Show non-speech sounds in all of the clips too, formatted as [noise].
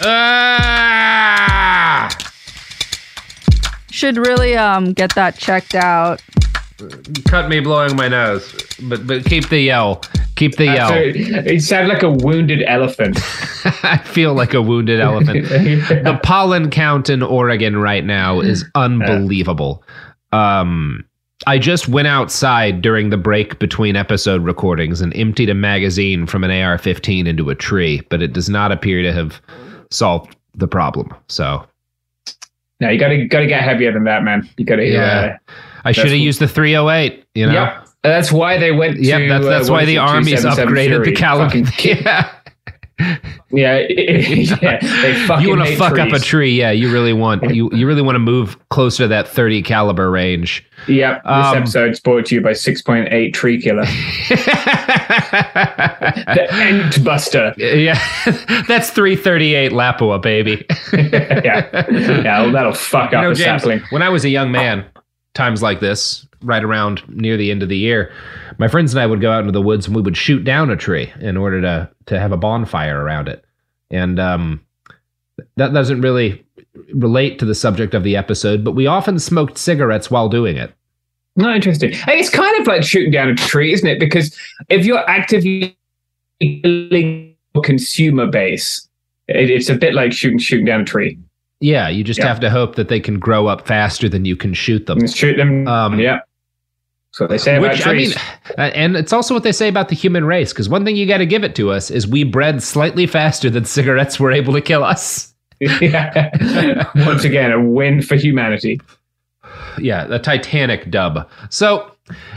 Ah! Should really um get that checked out. Cut me blowing my nose, but but keep the yell. Keep the yell. It sounded like a wounded elephant. [laughs] I feel like a wounded elephant. [laughs] The pollen count in Oregon right now is unbelievable. Um, I just went outside during the break between episode recordings and emptied a magazine from an AR-15 into a tree, but it does not appear to have solved the problem. So No, you gotta gotta get heavier than that, man. You gotta. yeah, Uh, I should have used the 308. You know. Yep. That's why they went. Yeah, Yep, that's, uh, that's why the army's 277 upgraded the caliber. [laughs] Yeah. Yeah, [laughs] yeah, they fucking you want to fuck up a tree? Yeah, you really want you you really want to move closer to that 30 caliber range. Yep. This Um, episode's brought to you by 6.8 Tree Killer, [laughs] the Ent Buster. Yeah, [laughs] that's 338 Lapua, baby. yeah, yeah, well, that'll fuck up You know, James, sapling. when I was a young man, times like this, right around near the end of the year, my friends and I would go out into the woods and we would shoot down a tree in order to to have a bonfire around it. And um, that doesn't really relate to the subject of the episode, but we often smoked cigarettes while doing it. No, interesting. It's kind of like shooting down a tree, isn't it? Because if you're actively building a consumer base, it, it's a bit like shooting shooting down a tree. Yeah, you just Yeah. have to hope that they can grow up faster than you can shoot them. Shoot them. Um, yeah. What they say about Which I mean, uh, and it's also what they say about the human race. Because one thing you got to give it to us is we bred slightly faster than [laughs] cigarettes were able to kill us. yeah. [laughs] Once again, a win for humanity. Yeah, the Titanic dub. So,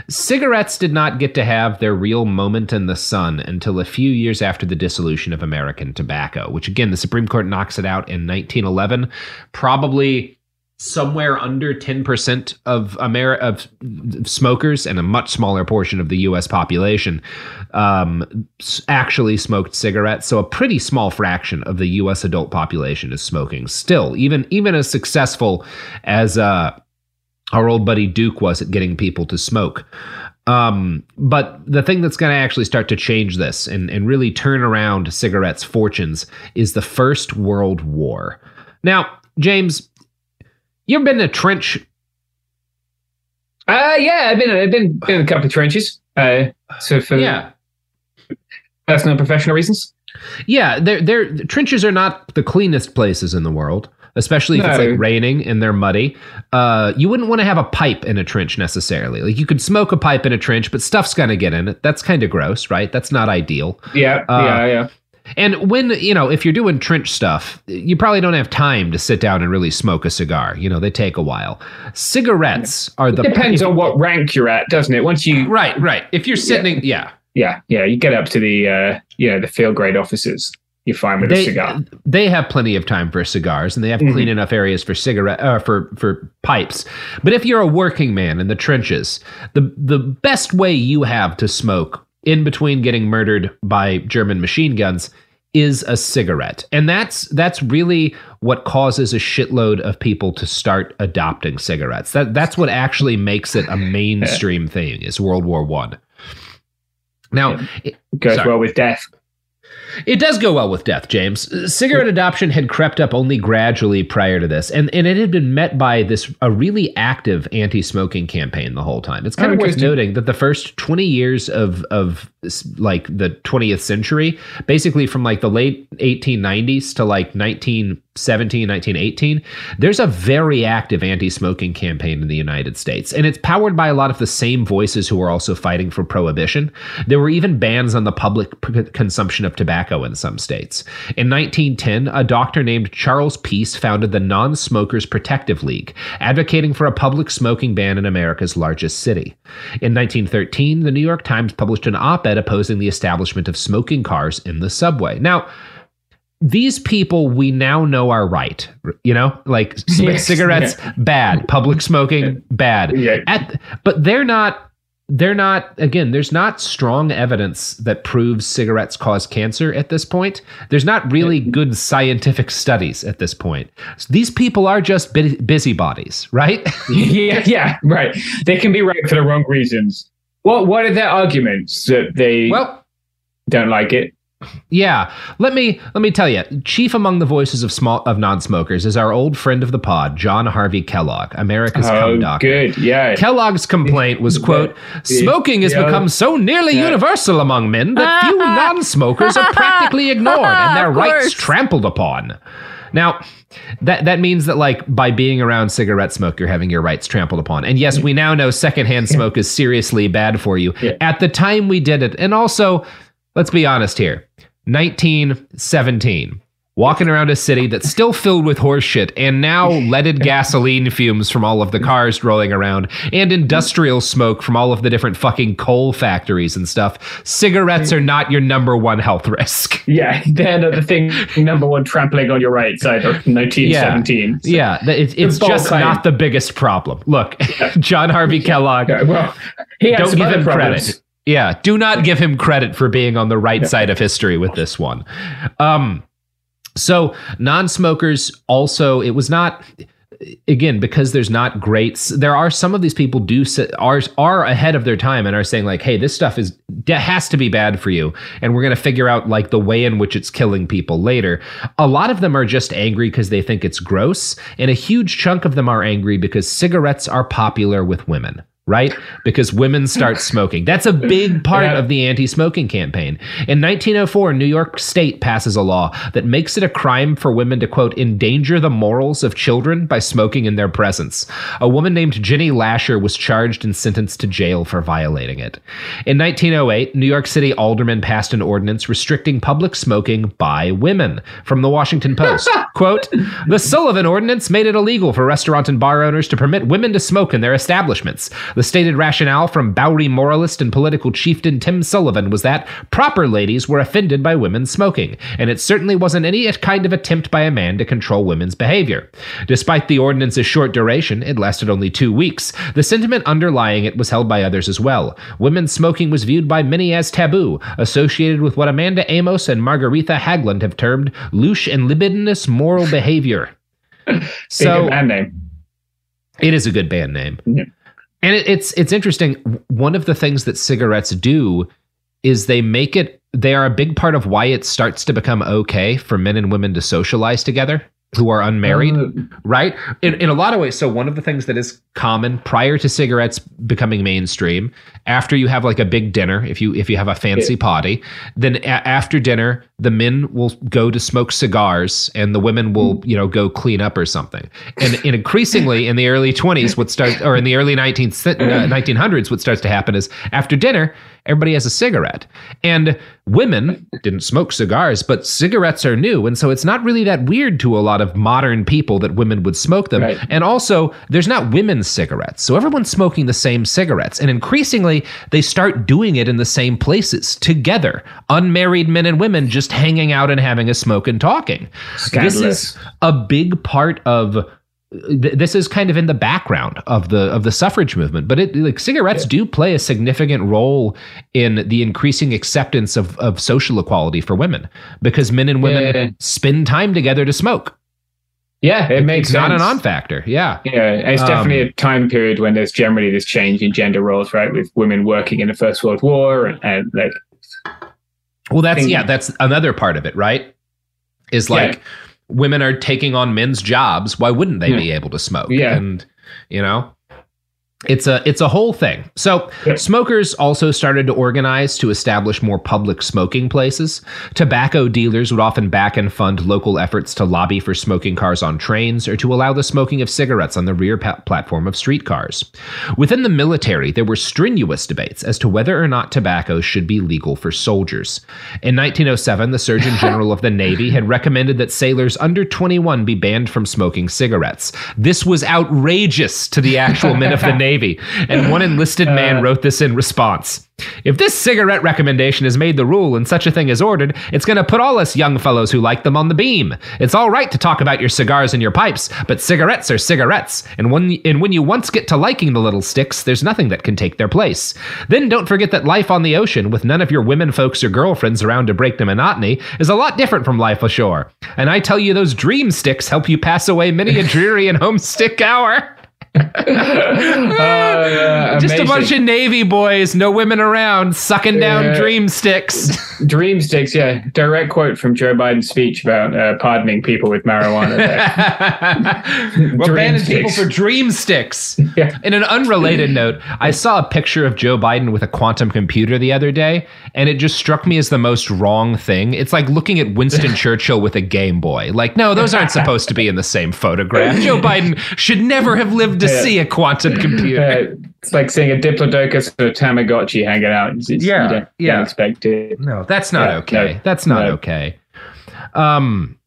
cigarettes did not get to have their real moment in the sun until a few years after the dissolution of American tobacco, which again, the Supreme Court knocks it out in 1911. Probably somewhere under 10% of Amer- of smokers and a much smaller portion of the US population um, actually smoked cigarettes. So a pretty small fraction of the US adult population is smoking still. Even even as successful as uh, our old buddy Duke was at getting people to smoke. Um, but the thing that's going to actually start to change this and, and really turn around cigarettes' fortunes is the First World War. Now, James, you ever been in a trench? Uh, yeah, I've been, I've been, been in a couple of trenches. Uh, so for Yeah. personal and professional reasons. Yeah, they're, they're, trenches are not the cleanest places in the world, especially if it's like raining and they're muddy. Uh, you wouldn't want to have a pipe in a trench necessarily. Like you could smoke a pipe in a trench, but stuff's going to get in it. That's kind of gross, right? That's not ideal. Yeah, Uh, yeah, yeah. And when, you know, if you're doing trench stuff, you probably don't have time to sit down and really smoke a cigar. You know, they take a while. Cigarettes are the. Depends on what rank you're at, doesn't it? Once you. Right, right. If you're sitting, yeah. Yeah, yeah. You get up to the, uh, you know, the field grade officers. You're fine with they, a cigar. They have plenty of time for cigars, and they have Mm-hmm. clean enough areas for cigarette uh, for for pipes. But if you're a working man in the trenches, the the best way you have to smoke in between getting murdered by German machine guns is a cigarette, and that's that's really what causes a shitload of people to start adopting cigarettes. That that's what actually makes it a mainstream thing. Is World War One. Now, it- Goes sorry. well with death. It does go well with death, James. Uh, cigarette adoption had crept up only gradually prior to this, and, and it had been met by this a really active anti-smoking campaign the whole time. It's kind Oh, of worth noting that the first 20 years of of like the 20th century, basically from like the late 1890s to like 1917, 1918, there's a very active anti-smoking campaign in the United States, and it's powered by a lot of the same voices who are also fighting for prohibition. There were even bans on the public p- consumption of tobacco in some states. In 1910, a doctor named Charles Pease founded the Non-Smokers Protective League, advocating for a public smoking ban in America's largest city. In 1913, the New York Times published an op-ed opposing the establishment of smoking cars in the subway. Now, these people we now know are right. You know, like [laughs] Yes, cigarettes bad, public smoking bad. Yeah. At, but they're not they're not again there's not strong evidence that proves cigarettes cause cancer at this point there's not really good scientific studies at this point So these people are just busybodies right [laughs] yeah, yeah, right. They can be right for the wrong reasons. What What are their arguments that they well don't like it? yeah let me let me tell you chief among the voices of small of non-smokers is our old friend of the pod john harvey kellogg america's Oh, cum doctor good. Yeah. Kellogg's complaint was, [laughs] quote, smoking has Yeah. become so nearly Yeah. universal among men that few [laughs] non-smokers are practically ignored and their rights trampled upon. Now, that that means that like by being around cigarette smoke, you're having your rights trampled upon. And yes, we now know secondhand smoke is seriously bad for you. Yeah. At the time we did it, and also, let's be honest here, 1917. Walking around a city that's still filled with horse shit and now leaded [laughs] gasoline fumes from all of the cars rolling around and industrial smoke from all of the different fucking coal factories and stuff. Cigarettes are not your number one health risk. [laughs] Yeah, they're the thing number one trampling on your rights either. 1917. So- Yeah, th- it, it's just claim. not the biggest problem. Look, [laughs] John Harvey Kellogg, Yeah, well, don't give him problems. credit. Yeah, do not give him credit for being on the right side of history with this one. Um, so non-smokers also, it was not again because there's not great. There are some of these people do are are ahead of their time and are saying like, hey, this stuff is has to be bad for you, and we're gonna figure out like the way in which it's killing people later. A lot of them are just angry because they think it's gross, and a huge chunk of them are angry because cigarettes are popular with women right? Because women start [laughs] smoking. That's a big part Yeah. of the anti smoking campaign. In 1904, New York State passes a law that makes it a crime for women to, quote, endanger the morals of children by smoking in their presence. A woman named Jenny Lasher was charged and sentenced to jail for violating it. In 1908, New York City aldermen passed an ordinance restricting public smoking by women. From the Washington Post, [laughs] quote, the Sullivan Ordinance made it illegal for restaurant and bar owners to permit women to smoke in their establishments. The stated rationale from Bowery moralist and political chieftain Tim Sullivan was that proper ladies were offended by women smoking, and it certainly wasn't any kind of attempt by a man to control women's behavior. Despite the ordinance's short duration, it lasted only two weeks, the sentiment underlying it was held by others as well. Women's smoking was viewed by many as taboo, associated with what Amanda Amos and Margaretha Haglund have termed louche and libidinous moral behavior. So band name. it is a good band name. Yeah. And it, it's it's interesting. One of the things that cigarettes do is they make it they are a big part of why it starts to become okay for men and women to socialize together who are unmarried, Uh, right? In, in a lot of ways. So one of the things that is common prior to cigarettes becoming mainstream, after you have like a big dinner, if you if you have a fancy party, then a- after dinner, the men will go to smoke cigars and the women will, you know, go clean up or something. And, and increasingly in the early 20s, what starts or in the early 19th, uh, 1900s, what starts to happen is after dinner, everybody has a cigarette. And women didn't smoke cigars, but cigarettes are new. And so it's not really that weird to a lot of modern people that women would smoke them. Right. And also, there's not women's cigarettes. So everyone's smoking the same cigarettes. And increasingly, they start doing it in the same places together. Unmarried men and women just hanging out and having a smoke and talking. This is a big part of this is kind of in the background of the of the suffrage movement but it like cigarettes do play a significant role in the increasing acceptance of of social equality for women because men and women Yeah. spend time together to smoke Yeah, it makes it's not a sense. non-factor yeah Yeah, it's definitely Um, a time period when there's generally this change in gender roles, right? With women working in the First World War and, and like Well, that's yeah, that's another part of it, right? Is Yeah. Women are taking on men's jobs. Why wouldn't they Yeah. be able to smoke? Yeah. and you know, it's a it's a whole thing. So Yeah. smokers also started to organize to establish more public smoking places. Tobacco dealers would often back and fund local efforts to lobby for smoking cars on trains or to allow the smoking of cigarettes on the rear pa- platform of streetcars. Within the military, there were strenuous debates as to whether or not tobacco should be legal for soldiers. In 1907, the Surgeon [laughs] General of the Navy had recommended that sailors under 21 be banned from smoking cigarettes. This was outrageous to the actual men of the Navy, [laughs] and one enlisted [laughs] uh. man wrote this in response. If this cigarette recommendation is made the rule and such a thing is ordered, it's going to put all us young fellows who like them on the beam. It's all right to talk about your cigars and your pipes, but cigarettes are cigarettes, and when and when you once get to liking the little sticks, there's nothing that can take their place. Then don't forget that life on the ocean, with none of your women folks or girlfriends around to break the monotony, is a lot different from life ashore. And I tell you, those dream sticks help you pass away many a dreary and homesick hour. [laughs] [laughs] uh, [laughs] Just a bunch of Navy boys, no women around, sucking down Yeah. dream sticks. [laughs] dream sticks. Yeah, direct quote from Joe Biden's speech about uh, pardoning people with marijuana. We're banning people for dream sticks. Yeah. In an unrelated note, I saw a picture of Joe Biden with a quantum computer the other day, and it just struck me as the most wrong thing. It's like looking at Winston Churchill with a Game Boy. Like, no, those aren't supposed to be in the same photograph. Joe Biden should never have lived to Yeah. see a quantum computer. Uh, it's like seeing a Diplodocus or a Tamagotchi hanging out. It's, it's, Yeah, you don't, yeah. don't expect it. No, that's not Yeah, okay. no, that's not no. okay. Um,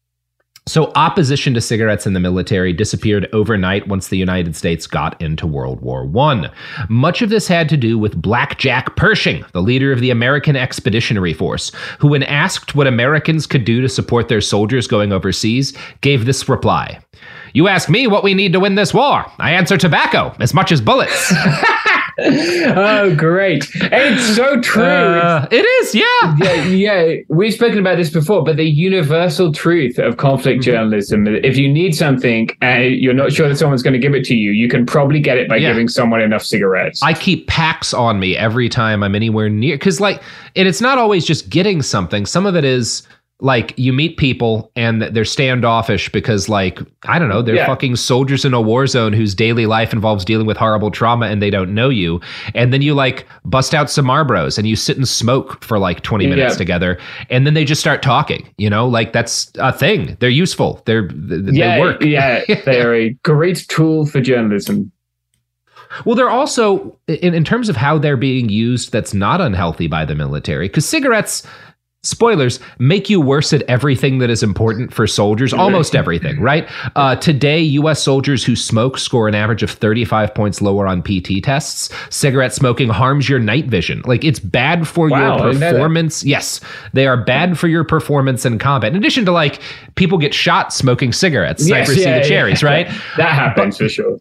so opposition to cigarettes in the military disappeared overnight once the United States got into World War One. Much of this had to do with Black Jack Pershing, the leader of the American Expeditionary Force, who, when asked what Americans could do to support their soldiers going overseas, gave this reply. You ask me what we need to win this war. I answer tobacco as much as bullets. [laughs] oh, great! It's so true. Uh, it is, yeah. yeah, yeah, we've spoken about this before, but the universal truth of conflict Mm-hmm. journalism if you need something and you're not sure that someone's going to give it to you, you can probably get it by Yeah. giving someone enough cigarettes. I keep packs on me every time I'm anywhere near because like and it's not always just getting something. Some of it is like you meet people and they're standoffish because like I don't know, they're Yeah. fucking soldiers in a war zone whose daily life involves dealing with horrible trauma and they don't know you. And then you like bust out some Marlboros and you sit and smoke for like 20 minutes Yeah. together and then they just start talking, you know? Like that's a thing. They're useful. They're they yeah, work. yeah, [laughs] they're a great tool for journalism. Well, they're also in, in terms of how they're being used. That's not unhealthy by the military because cigarettes. Spoilers make you worse at everything that is important for soldiers, almost everything, right? Uh, today, U.S. soldiers who smoke score an average of 35 points lower on PT tests. Cigarette smoking harms your night vision. Like, it's bad for Wow, your didn't know that. performance. Yes, they are bad for your performance in combat. In addition to, like, people get shot smoking cigarettes, Yes, snipers see the yeah. cherries, right? [laughs] That happens for sure.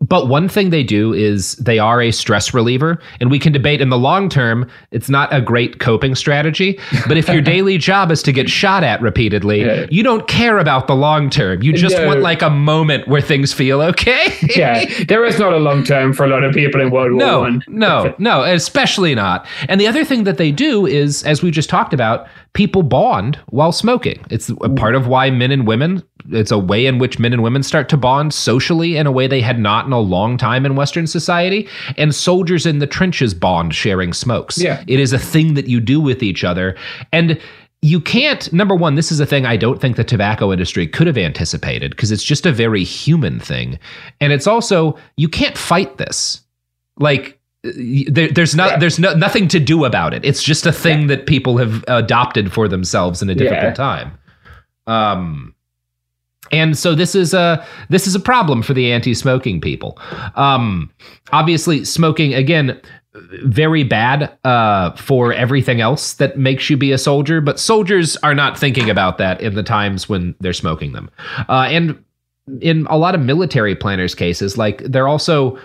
But one thing they do is they are a stress reliever. And we can debate in the long term, it's not a great coping strategy. [laughs] But if your daily job is to get shot at repeatedly, Yeah. you don't care about the long term. You just No. want like a moment where things feel okay. [laughs] Yeah, there is not a long term for a lot of people in World War No, One. no, no, especially not. And the other thing that they do is, as we just talked about, people bond while smoking. It's a part of why men and women, it's a way in which men and women start to bond socially in a way they had not in a long time in Western society. And soldiers in the trenches bond sharing smokes. Yeah. It is a thing that you do with each other. And you can't number one this is a thing i don't think the tobacco industry could have anticipated because it's just a very human thing and it's also you can't fight this like there, there's not there's no, nothing to do about it. It's just a thing yeah. that people have adopted for themselves in a difficult yeah. time. Um, and so this is a this is a problem for the anti-smoking people. Um, obviously, smoking again very bad uh, for everything else that makes you be a soldier, but soldiers are not thinking about that in the times when they're smoking them. Uh, and in a lot of military planners' cases, like they're also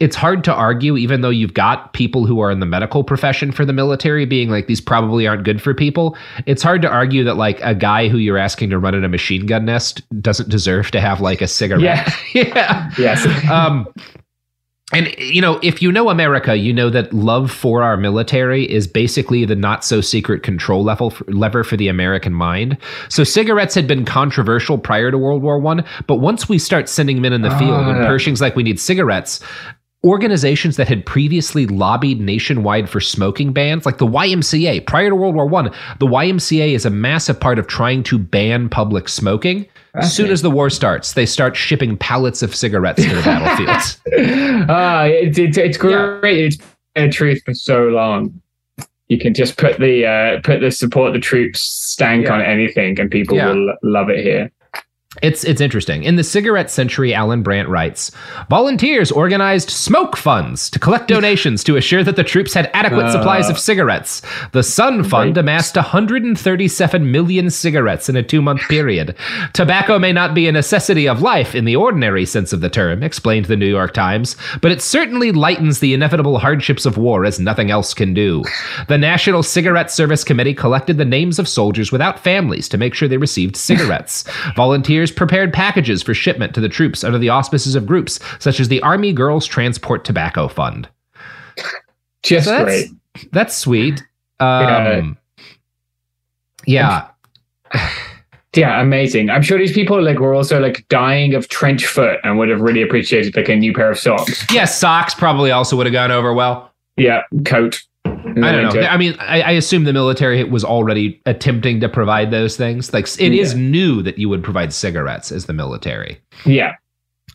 it's hard to argue, even though you've got people who are in the medical profession for the military being like, these probably aren't good for people. It's hard to argue that like a guy who you're asking to run in a machine gun nest doesn't deserve to have like a cigarette. Yeah. [laughs] yeah. Yes. um, and you know, if you know America, you know that love for our military is basically the not so secret control level for, lever for the American mind. So cigarettes had been controversial prior to World War One, but once we start sending men in the field and ah. Pershing's like we need cigarettes, organizations that had previously lobbied nationwide for smoking bans, like the YMCA, prior to World War One, the YMCA is a massive part of trying to ban public smoking. As soon as the war starts, they start shipping pallets of cigarettes to the [laughs] battlefields. Ah, uh, it's, it's, it's great. Yeah. It's been a truth for so long. You can just put the uh, put the support the troops stank yeah. on anything, and people yeah. will love it here. It's it's interesting. In the cigarette century, Allan Brandt writes, volunteers organized smoke funds to collect [laughs] donations to assure that the troops had adequate uh, supplies of cigarettes. The Sun Fund right. amassed 137 million cigarettes in a two-month period. Tobacco may not be a necessity of life in the ordinary sense of the term, explained the New York Times, but it certainly lightens the inevitable hardships of war as nothing else can do. The National Cigarette Service Committee collected the names of soldiers without families to make sure they received cigarettes. [laughs] Volunteers prepared packages for shipment to the troops under the auspices of groups such as the Army Girls Transport Tobacco Fund. Just so that's, great. That's sweet. Um, yeah. yeah. [laughs] Yeah, amazing. I'm sure these people like were also like dying of trench foot and would have really appreciated like a new pair of socks. Yeah, socks probably also would have gone over well. Yeah, coat. I don't know. I mean, I, I, assume the military was already attempting to provide those things. Like it yeah. is new that you would provide cigarettes as the military. Yeah.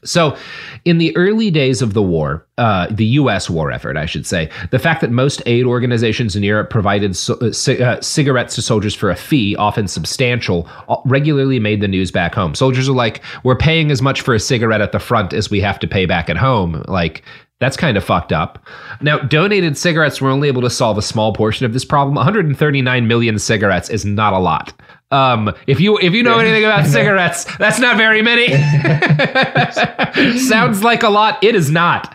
So, in the early days of the war, uh, the U.S. war effort, I should say, the fact that most aid organizations in Europe provided so, uh, c- uh, cigarettes to soldiers for a fee, often substantial, uh, regularly made the news back home. Soldiers are like, "We're paying as much for a cigarette at the front as we have to pay back at home." Like that's kind of fucked up. Now, donated cigarettes were only able to solve a small portion of this problem. 139 million cigarettes is not a lot. Um, if you if you know anything about [laughs] cigarettes, that's not very many. [laughs] Sounds like a lot. It is not.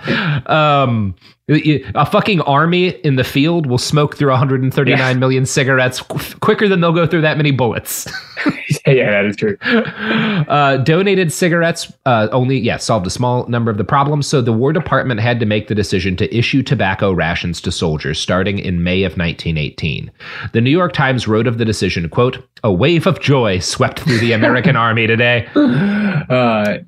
Um, a fucking army in the field will smoke through 139 yeah. million cigarettes qu- quicker than they'll go through that many bullets. [laughs] [laughs] yeah, that is true. [laughs] Uh, donated cigarettes uh, only, yeah, solved a small number of the problems. So the War Department had to make the decision to issue tobacco rations to soldiers starting in May of 1918. The New York Times wrote of the decision, quote, a wave of joy swept through the American [laughs] army today. Uh,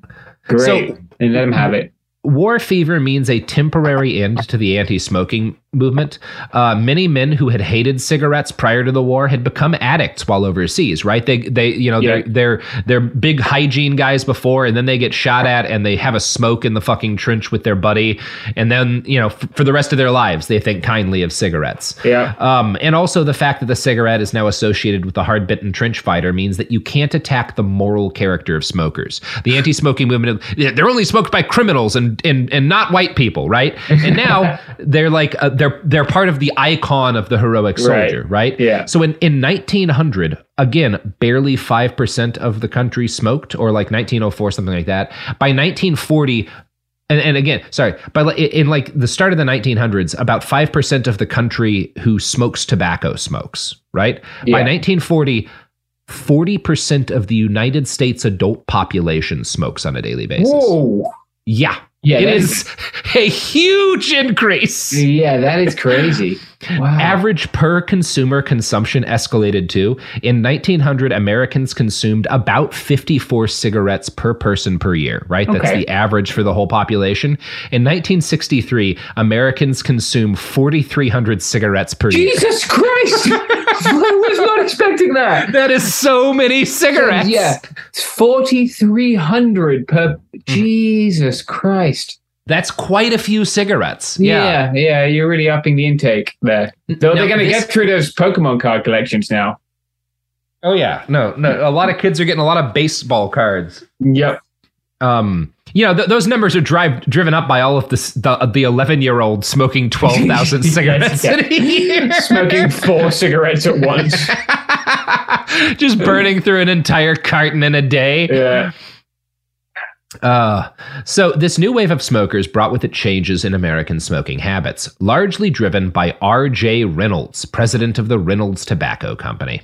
great. So, and let them have it. War fever means a temporary end to the anti smoking movement. Uh, many men who had hated cigarettes prior to the war had become addicts while overseas, right? They, they, you know, yeah. they're, they're, they're big hygiene guys before, and then they get shot at and they have a smoke in the fucking trench with their buddy. And then, you know, f- for the rest of their lives, they think kindly of cigarettes. Yeah. Um, and also the fact that the cigarette is now associated with the hard bitten trench fighter means that you can't attack the moral character of smokers. The anti smoking movement, they're only smoked by criminals and, and, and not white people, right? And now [laughs] they're like, uh, they're they're part of the icon of the heroic soldier, right? right? Yeah. So in in 1900, again, barely five percent of the country smoked, or like 1904, something like that. By 1940. And, and again, sorry, but in, in like the start of the 1900s, about 5% of the country who smokes tobacco smokes, right? Yeah. By 1940, 40% of the United States adult population smokes on a daily basis. Whoa. Yeah. Yeah, it is, is a huge increase. Yeah, that is crazy. Wow. Average per consumer consumption escalated too. In 1900, Americans consumed about 54 cigarettes per person per year, right? That's the average for the whole population. In 1963, Americans consumed 4,300 cigarettes per Jesus year. Jesus Christ! [laughs] [laughs] I was not expecting that. That is so many cigarettes. Yeah, it's 4,300 per. Mm. Jesus Christ. That's quite a few cigarettes. Yeah, yeah, you're really upping the intake there. Though Now, they're going to this- get through those Pokemon card collections now. Oh yeah. No, no. A lot of kids are getting a lot of baseball cards. Yep. Um, you know, th- those numbers are drive driven up by all of this, the the eleven year old smoking twelve thousand [laughs] Yes, cigarettes yeah. a [laughs] year, Smoking four cigarettes at once. [laughs] just burning through an entire carton in a day. Yeah. Uh, so this new wave of smokers brought with it changes in American smoking habits, largely driven by R.J. Reynolds, president of the Reynolds Tobacco Company.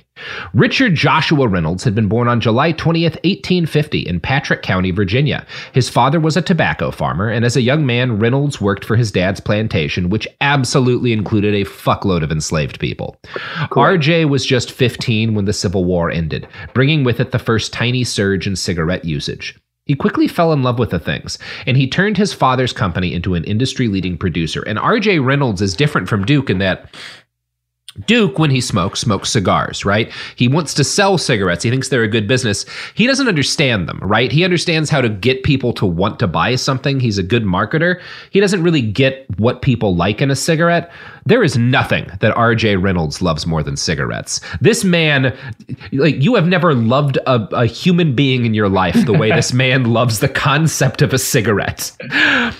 Richard Joshua Reynolds had been born on July 20th, 1850 in Patrick County, Virginia. His father was a tobacco farmer, and as a young man, Reynolds worked for his dad's plantation, which absolutely included a fuckload of enslaved people. RJ was just 15 when the Civil War ended, bringing with it the first tiny surge in cigarette usage. He quickly fell in love with the things, and he turned his father's company into an industry leading producer. And RJ Reynolds is different from Duke in that Duke, when he smokes, smokes cigars, right? He wants to sell cigarettes. He thinks they're a good business. He doesn't understand them, right? He understands how to get people to want to buy something. He's a good marketer. He doesn't really get what people like in a cigarette. There is nothing that RJ Reynolds loves more than cigarettes. This man, like, you have never loved a, a human being in your life the way this [laughs] man loves the concept of a cigarette.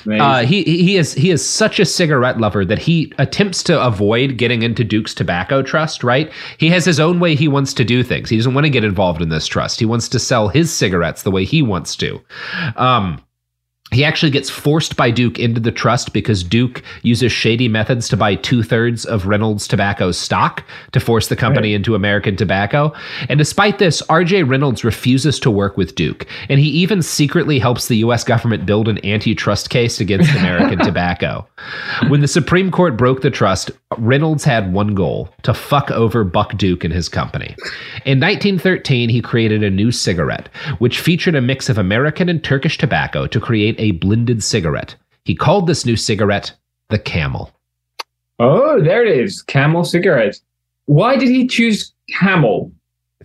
Uh, he he is he is such a cigarette lover that he attempts to avoid getting into Duke's tobacco trust. Right? He has his own way he wants to do things. He doesn't want to get involved in this trust. He wants to sell his cigarettes the way he wants to. Um, he actually gets forced by Duke into the trust because Duke uses shady methods to buy two thirds of Reynolds Tobacco's stock to force the company into American tobacco. And despite this, RJ Reynolds refuses to work with Duke. And he even secretly helps the US government build an antitrust case against [laughs] American tobacco. When the Supreme Court broke the trust, Reynolds had one goal to fuck over Buck Duke and his company. In 1913, he created a new cigarette, which featured a mix of American and Turkish tobacco to create a blended cigarette. He called this new cigarette the Camel. Oh, there it is. Camel cigarettes. Why did he choose Camel?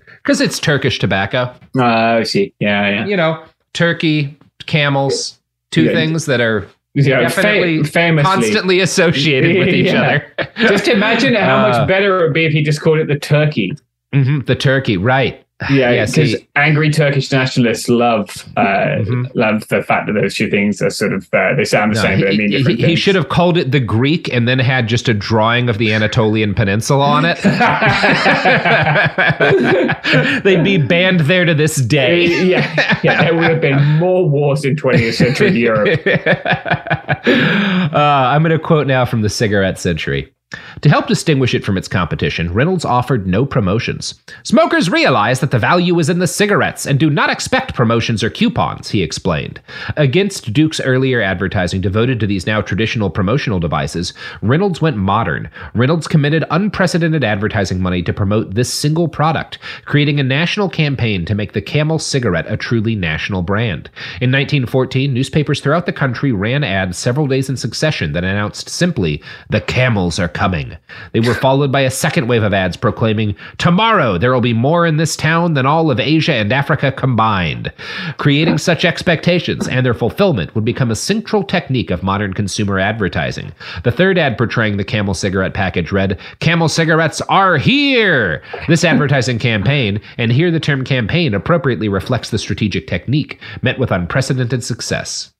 Because it's Turkish tobacco. Uh, I see. Yeah, yeah. You know, turkey, camels, two Yeah. things that are Yeah, definitely fa- famously. constantly associated with each [laughs] Yeah. other. Just imagine how [laughs] Uh, much better it would be if he just called it the turkey. Mhm, the turkey, right. Yeah, Yeah, because see- angry Turkish nationalists love uh, Mhm. love the fact that those two things are sort of uh, they sound the No, same, but they mean he- different he things. should have called it the Greek and then had just a drawing of the Anatolian Peninsula on it. [laughs] They'd be banned there to this day. yeah, yeah, there would have been more wars in 20th century Europe. [laughs] uh, I'm going to quote now from the cigarette century. To help distinguish it from its competition, Reynolds offered no promotions. Smokers realize that the value is in the cigarettes and do not expect promotions or coupons, he explained. Against Duke's earlier advertising devoted to these now traditional promotional devices, Reynolds went modern. Reynolds committed unprecedented advertising money to promote this single product, creating a national campaign to make the Camel cigarette a truly national brand. In 1914, newspapers throughout the country ran ads several days in succession that announced simply, The Camels are coming. They were followed by a second wave of ads proclaiming, Tomorrow there will be more in this town than all of Asia and Africa combined. Creating such expectations and their fulfillment would become a central technique of modern consumer advertising. The third ad portraying the Camel cigarette package read, Camel cigarettes are here! This advertising campaign, and here the term campaign appropriately reflects the strategic technique, met with unprecedented success.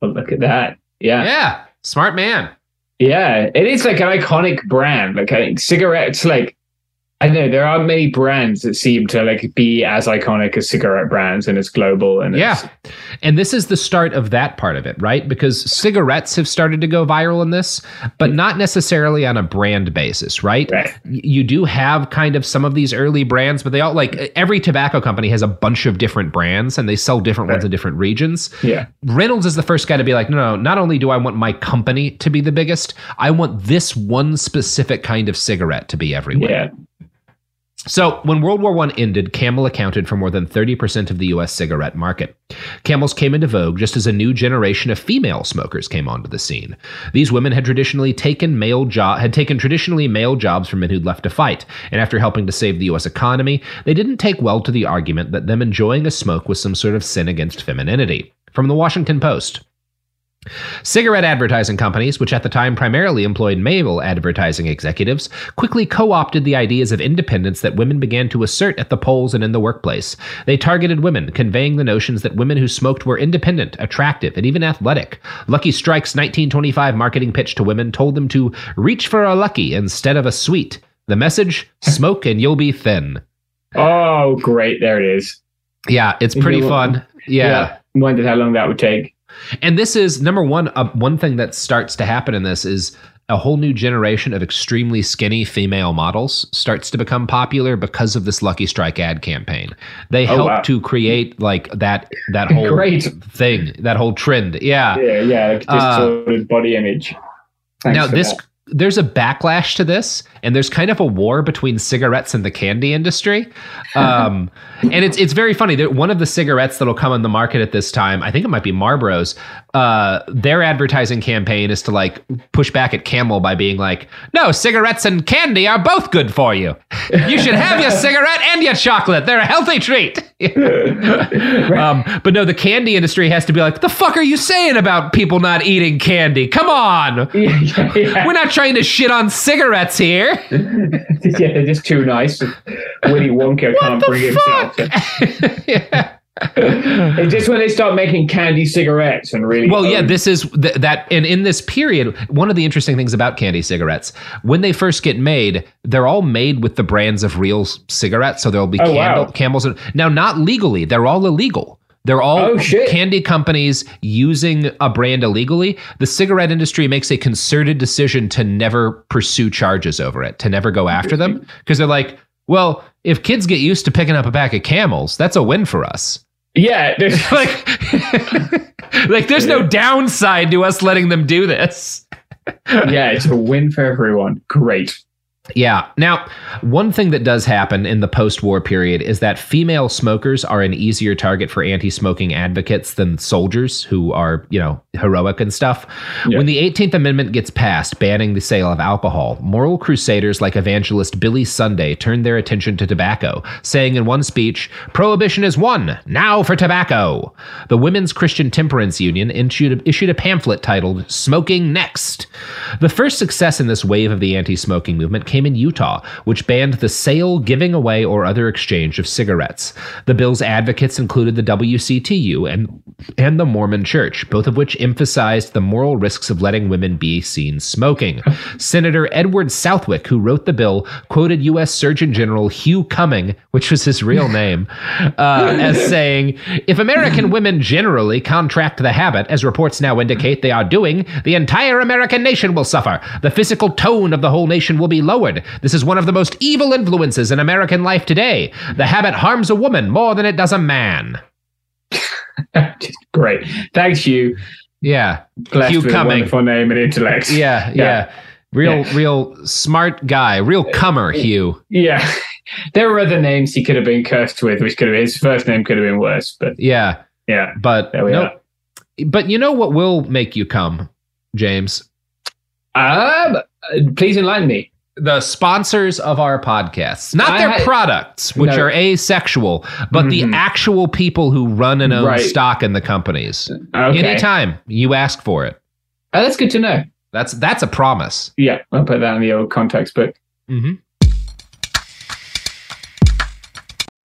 But look at that. Yeah. Yeah, smart man. Yeah, it is like an iconic brand. Like I think cigarettes, like I know, there aren't many brands that seem to like be as iconic as cigarette brands and as global and Yeah. as, And this is the start of that part of it, right? Because cigarettes have started to go viral in this, but not necessarily on a brand basis, right? Right. You do have kind of some of these early brands, but they all like every tobacco company has a bunch of different brands and they sell different ones in different regions. yeah. Reynolds is the first guy to be like, no, no, not only do I want my company to be the biggest, I want this one specific kind of cigarette to be everywhere. Yeah. So, when World War I ended, Camel accounted for more than 30% of the US cigarette market. Camels came into vogue just as a new generation of female smokers came onto the scene. These women had traditionally taken male jo- had taken traditionally male jobs from men who'd left to fight, and after helping to save the US economy, they didn't take well to the argument that them enjoying a smoke was some sort of sin against femininity. From the Washington Post. Cigarette advertising companies, which at the time primarily employed male advertising executives, quickly co opted the ideas of independence that women began to assert at the polls and in the workplace. They targeted women, conveying the notions that women who smoked were independent, attractive, and even athletic. Lucky Strike's 1925 marketing pitch to women told them to reach for a lucky instead of a sweet. The message [laughs] smoke and you'll be thin. Oh, great. There it is. Yeah, it's pretty You know what? fun. Yeah. Wondered how long that would take. And this is number one. Uh, one thing that starts to happen in this is a whole new generation of extremely skinny female models starts to become popular because of this Lucky Strike ad campaign. They Oh, help wow. to create like that that whole [laughs] Great. thing, that whole trend. Yeah. Yeah, yeah. Like Uh, distorted body image. Thanks now this that. There's a backlash to this and there's kind of a war between cigarettes and the candy industry. [laughs] Um, and it's it's very funny. That one of the cigarettes that'll come on the market at this time i think it might be marlboro's uh, their advertising campaign is to like push back at camel by being like no cigarettes and candy are both good for you you should have your cigarette and your chocolate they're a healthy treat [laughs] um, but no the candy industry has to be like the fuck are you saying about people not eating candy come on yeah, [laughs] yeah, yeah. we're not trying to shit on cigarettes here. [laughs] yeah, they're just too nice. Willy Wonka can't bring himself. to- yeah. [laughs] It's just when they start making candy cigarettes and really. Well, yeah, this is th- that, and in this period, one of the interesting things about candy cigarettes, when they first get made, they're all made with the brands of real cigarettes. So there'll be Oh, candle, wow. Camels. And, now, not legally, they're all illegal. They're all Oh, candy companies using a brand illegally. The cigarette industry makes a concerted decision to never pursue charges over it, to never go after them, because they're like, well, if kids get used to picking up a pack of camels, that's a win for us. yeah, there's- [laughs] like, [laughs] like there's no downside to us letting them do this. yeah, it's a win for everyone. Great. Yeah. Now, one thing that does happen in the post war period is that female smokers are an easier target for anti smoking advocates than soldiers who are, you know, heroic and stuff. Yeah. When the 18th Amendment gets passed, banning the sale of alcohol, moral crusaders like evangelist Billy Sunday turned their attention to tobacco, saying in one speech, Prohibition is won. Now for tobacco. The Women's Christian Temperance Union issued, issued a pamphlet titled Smoking Next. The first success in this wave of the anti smoking movement came in Utah, which banned the sale, giving away, or other exchange of cigarettes. The bill's advocates included the WCTU and, and the Mormon Church, both of which emphasized the moral risks of letting women be seen smoking. Senator Edward Southwick, who wrote the bill, quoted U.S. Surgeon General Hugh Cumming, which was his real [laughs] name, uh, as saying, If American women generally contract the habit, as reports now indicate they are doing, the entire American nation will suffer. The physical tone of the whole nation will be lowered. This is one of the most evil influences in American life today. The habit harms a woman more than it does a man. [laughs] Great. Thanks, you. Yeah. Blessed Hugh with a wonderful name and intellect. Yeah, yeah. Real, Yeah. real smart guy. Real cummer, Hugh. Yeah. [laughs] There were other names he could have been cursed with, which could have his first name could have been worse. But Yeah. yeah. But There we no, are. but you know what will make you come, James? Um, uh, please enlighten me. The sponsors of our podcasts, not I their had- products, which No. are asexual, but the Mhm. actual people who run and own Right. stock in the companies. Okay. Anytime you ask for it, Oh, that's good to know. that's that's a promise. Yeah, I'll put that in the old context book. Mm-hmm.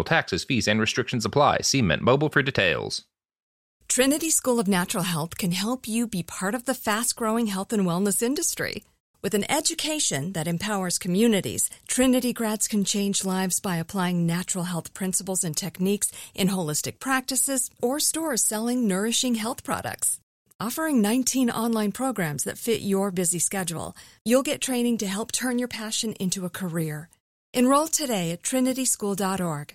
taxes, fees, and restrictions apply. See Mint Mobile for details. Trinity School of Natural Health can help you be part of the fast growing health and wellness industry. With an education that empowers communities, Trinity grads can change lives by applying natural health principles and techniques in holistic practices or stores selling nourishing health products. Offering 19 online programs that fit your busy schedule, you'll get training to help turn your passion into a career. Enroll today at trinityschool.org.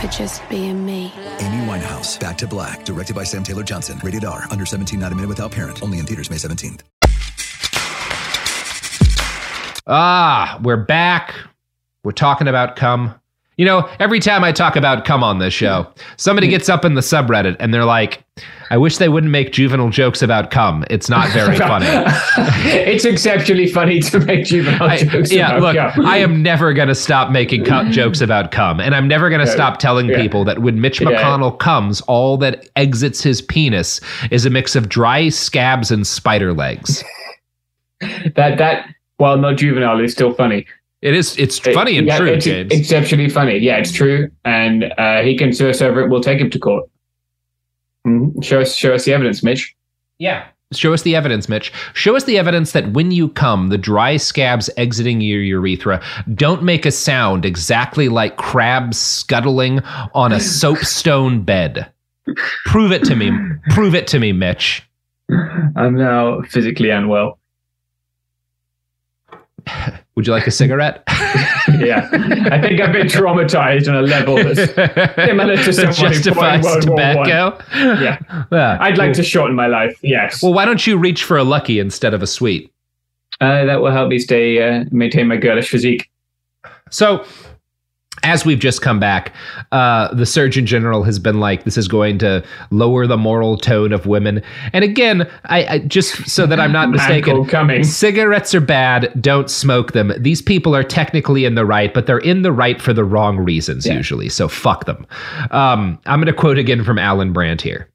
for just being me. Amy Winehouse, Back to Black, directed by Sam Taylor Johnson. Rated R, under 17, not a minute without parent. Only in theaters May 17th. Ah, we're back. We're talking about cum. You know, every time I talk about come on this show, somebody gets up in the subreddit and they're like, I wish they wouldn't make juvenile jokes about cum. It's not very [laughs] funny. it's exceptionally funny to make juvenile I, jokes yeah, look, cum. I am never going to stop making cum [laughs] jokes about cum. And I'm never going to Yeah. stop telling Yeah. people that when Mitch Yeah. McConnell comes, all that exits his penis is a mix of dry scabs and spider legs. [laughs] that that while not juvenile is still funny. It is. It's funny and Yeah, true, it's James. exceptionally funny. Yeah, it's true, and uh, he can sue us over it. We'll take him to court. Mhm. Show us, show us the evidence, Mitch. Yeah. Show us the evidence, Mitch. Show us the evidence that when you come, the dry scabs exiting your urethra don't make a sound exactly like crabs scuttling on a [laughs] soapstone bed. Prove it to me. Prove it to me, Mitch. I'm now physically unwell. [laughs] Would you like a cigarette? [laughs] yeah, I think I've been traumatized on a level that's similar to [laughs] someone who justifies World War tobacco. Yeah, [laughs] Yeah. I'd like to shorten my life. Yes, Well, why don't you reach for a lucky instead of a sweet? uh, that will help me stay uh, maintain my girlish physique. So, as we've just come back, uh, the Surgeon General has been like, "This is going to lower the moral tone of women." And again, I, I just so that I'm not [laughs] mistaken, coming. cigarettes are bad. Don't smoke them. These people are technically in the right, but they're in the right for the wrong reasons usually. So fuck them. Um, I'm going to quote again from Allan Brandt here.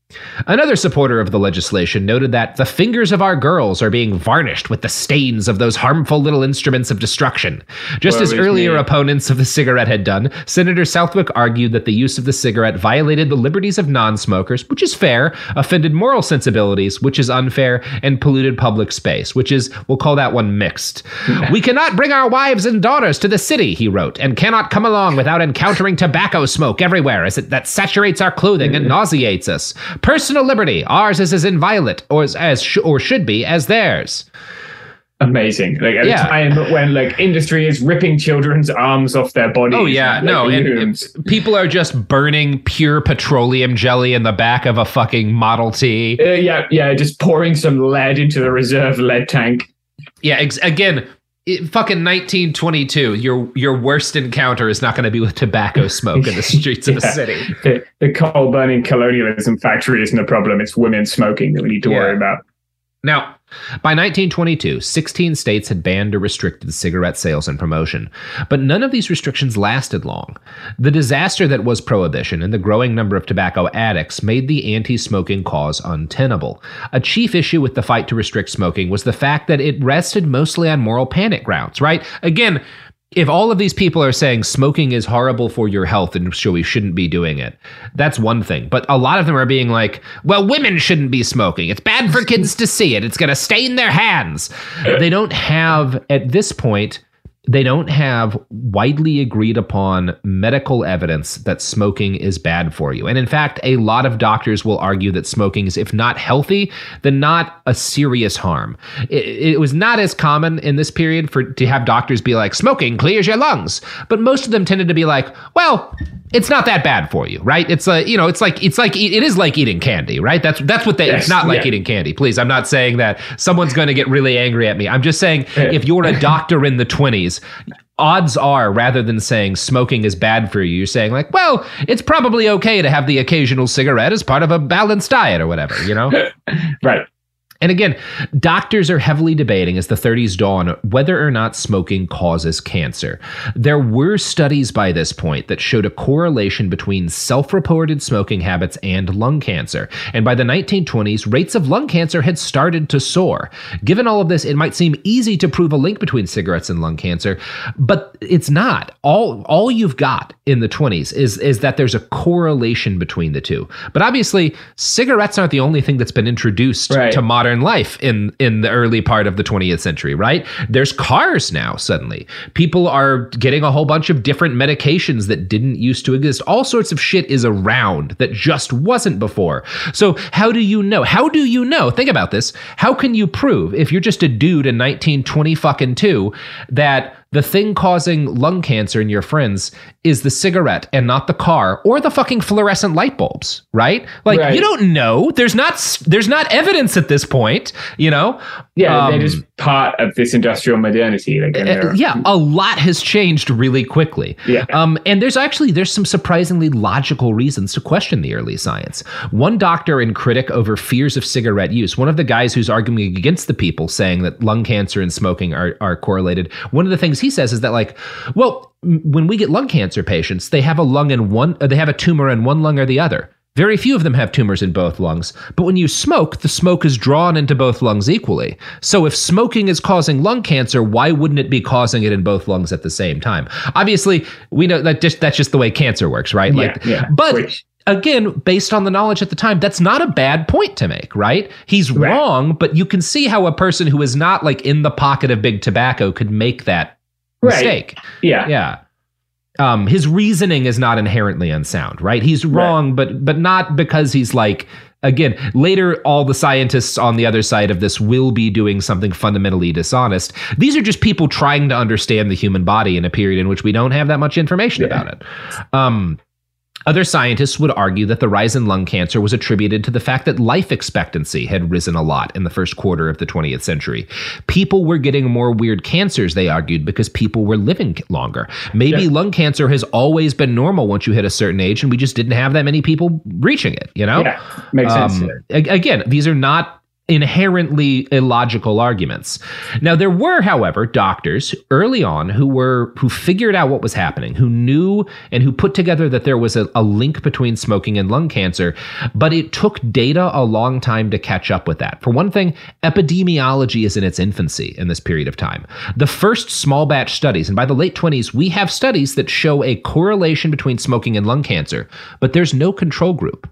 Another supporter of the legislation noted that the fingers of our girls are being varnished with the stains of those harmful little instruments of destruction. Just as earlier me. opponents of the cigarette had done, Senator Southwick argued that the use of the cigarette violated the liberties of non smokers, which is fair, offended moral sensibilities, which is unfair, and polluted public space, which is, we'll call that one mixed. [laughs] we cannot bring our wives and daughters to the city, he wrote, and cannot come along without encountering tobacco smoke everywhere as it that saturates our clothing and mm. nauseates us. Personal liberty, ours is as inviolate or as, as sh- or should be as theirs. Amazing. Like at Yeah. a time when like industry is ripping children's arms off their bodies. Oh yeah, like, no, and, and people are just burning pure petroleum jelly in the back of a fucking Model T. Uh, yeah, yeah, just pouring some lead into the reserve lead tank. Yeah, ex- again, it, fucking 1922. Your your worst encounter is not going to be with tobacco smoke in the [laughs] streets of a city. The, the coal burning colonialism factory isn't a problem. It's women smoking that we need to Yeah. worry about. Now, By 1922, 16 states had banned or restricted cigarette sales and promotion, but none of these restrictions lasted long. The disaster that was prohibition and the growing number of tobacco addicts made the anti smoking cause untenable. A chief issue with the fight to restrict smoking was the fact that it rested mostly on moral panic grounds, right? Again, if all of these people are saying smoking is horrible for your health and so we shouldn't be doing it, that's one thing. But a lot of them are being like, well, women shouldn't be smoking. It's bad for kids to see it. It's going to stain their hands. They don't have, at this point, they don't have widely agreed upon medical evidence that smoking is bad for you. And in fact, a lot of doctors will argue that smoking is, if not healthy, then not a serious harm. It, it, was not as common in this period for to have doctors be like, smoking clears your lungs. But most of them tended to be like, well, it's not that bad for you, right? It's like, you know, it's like it's like it is like eating candy, right? That's that's what they yes, it's not like yeah. eating candy. Please, I'm not saying that someone's going to get really angry at me. I'm just saying if you're a doctor in the 20s odds are rather than saying smoking is bad for you you're saying like well it's probably okay to have the occasional cigarette as part of a balanced diet or whatever you know? [laughs] Right and again, doctors are heavily debating as the 30s dawn whether or not smoking causes cancer. There were studies by this point that showed a correlation between self reported smoking habits and lung cancer. And by the 1920s, rates of lung cancer had started to soar. Given all of this, it might seem easy to prove a link between cigarettes and lung cancer, but it's not. All, all you've got in the 20s is, is that there's a correlation between the two. But obviously, cigarettes aren't the only thing that's been introduced right. to modern modern life in in the early part of the 20th century, right? There's cars now suddenly. People are getting a whole bunch of different medications that didn't used to exist. All sorts of shit is around that just wasn't before. So, how do you know? How do you know? Think about this. How can you prove if you're just a dude in 1920 fucking 2 that the thing causing lung cancer in your friends is the cigarette and not the car or the fucking fluorescent light bulbs, right? Like right. you don't know. There's not there's not evidence at this point, you know. Yeah, um, they're just part of this industrial modernity. Like, uh, yeah, a lot has changed really quickly. Yeah. Um, and there's actually there's some surprisingly logical reasons to question the early science. One doctor and critic over fears of cigarette use, one of the guys who's arguing against the people saying that lung cancer and smoking are are correlated. One of the things he says is that like, well, when we get lung cancer patients, they have a lung in one, they have a tumor in one lung or the other. Very few of them have tumors in both lungs, but when you smoke, the smoke is drawn into both lungs equally. So if smoking is causing lung cancer, why wouldn't it be causing it in both lungs at the same time? Obviously, we know that just that's just the way cancer works, right? Yeah, like yeah, but again, based on the knowledge at the time, that's not a bad point to make, right? He's right. wrong, but you can see how a person who is not like in the pocket of big tobacco could make that right. mistake. Yeah. Yeah. Um, his reasoning is not inherently unsound, right? He's wrong, right. but but not because he's like again later all the scientists on the other side of this will be doing something fundamentally dishonest these are just people trying to understand the human body in a period in which we don't have that much information yeah. about it um, other scientists would argue that the rise in lung cancer was attributed to the fact that life expectancy had risen a lot in the first quarter of the 20th century. People were getting more weird cancers, they argued, because people were living longer. Maybe yeah. lung cancer has always been normal once you hit a certain age, and we just didn't have that many people reaching it, you know? Yeah, makes um, sense. Again, these are not inherently illogical arguments. Now there were however doctors early on who were who figured out what was happening, who knew and who put together that there was a, a, link between smoking and lung cancer, but it took data a long time to catch up with that. For one thing, epidemiology is in its infancy in this period of time. The first small batch studies and by the late 20s we have studies that show a correlation between smoking and lung cancer, but there's no control group.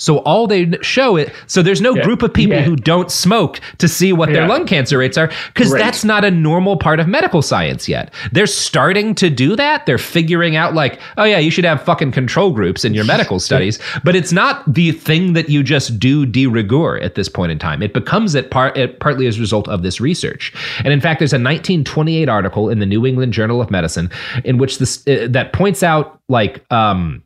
So all they show it. So there's no yeah. group of people yeah. who don't smoke to see what yeah. their lung cancer rates are because that's not a normal part of medical science yet. They're starting to do that. They're figuring out like, oh yeah, you should have fucking control groups in your medical studies, but it's not the thing that you just do de rigueur at this point in time. It becomes it part it partly as a result of this research. And in fact, there's a 1928 article in the New England Journal of Medicine in which this uh, that points out like um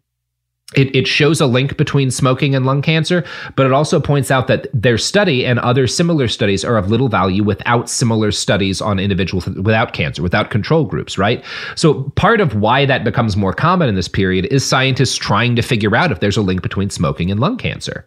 it, it shows a link between smoking and lung cancer, but it also points out that their study and other similar studies are of little value without similar studies on individuals without cancer, without control groups, right? So part of why that becomes more common in this period is scientists trying to figure out if there's a link between smoking and lung cancer.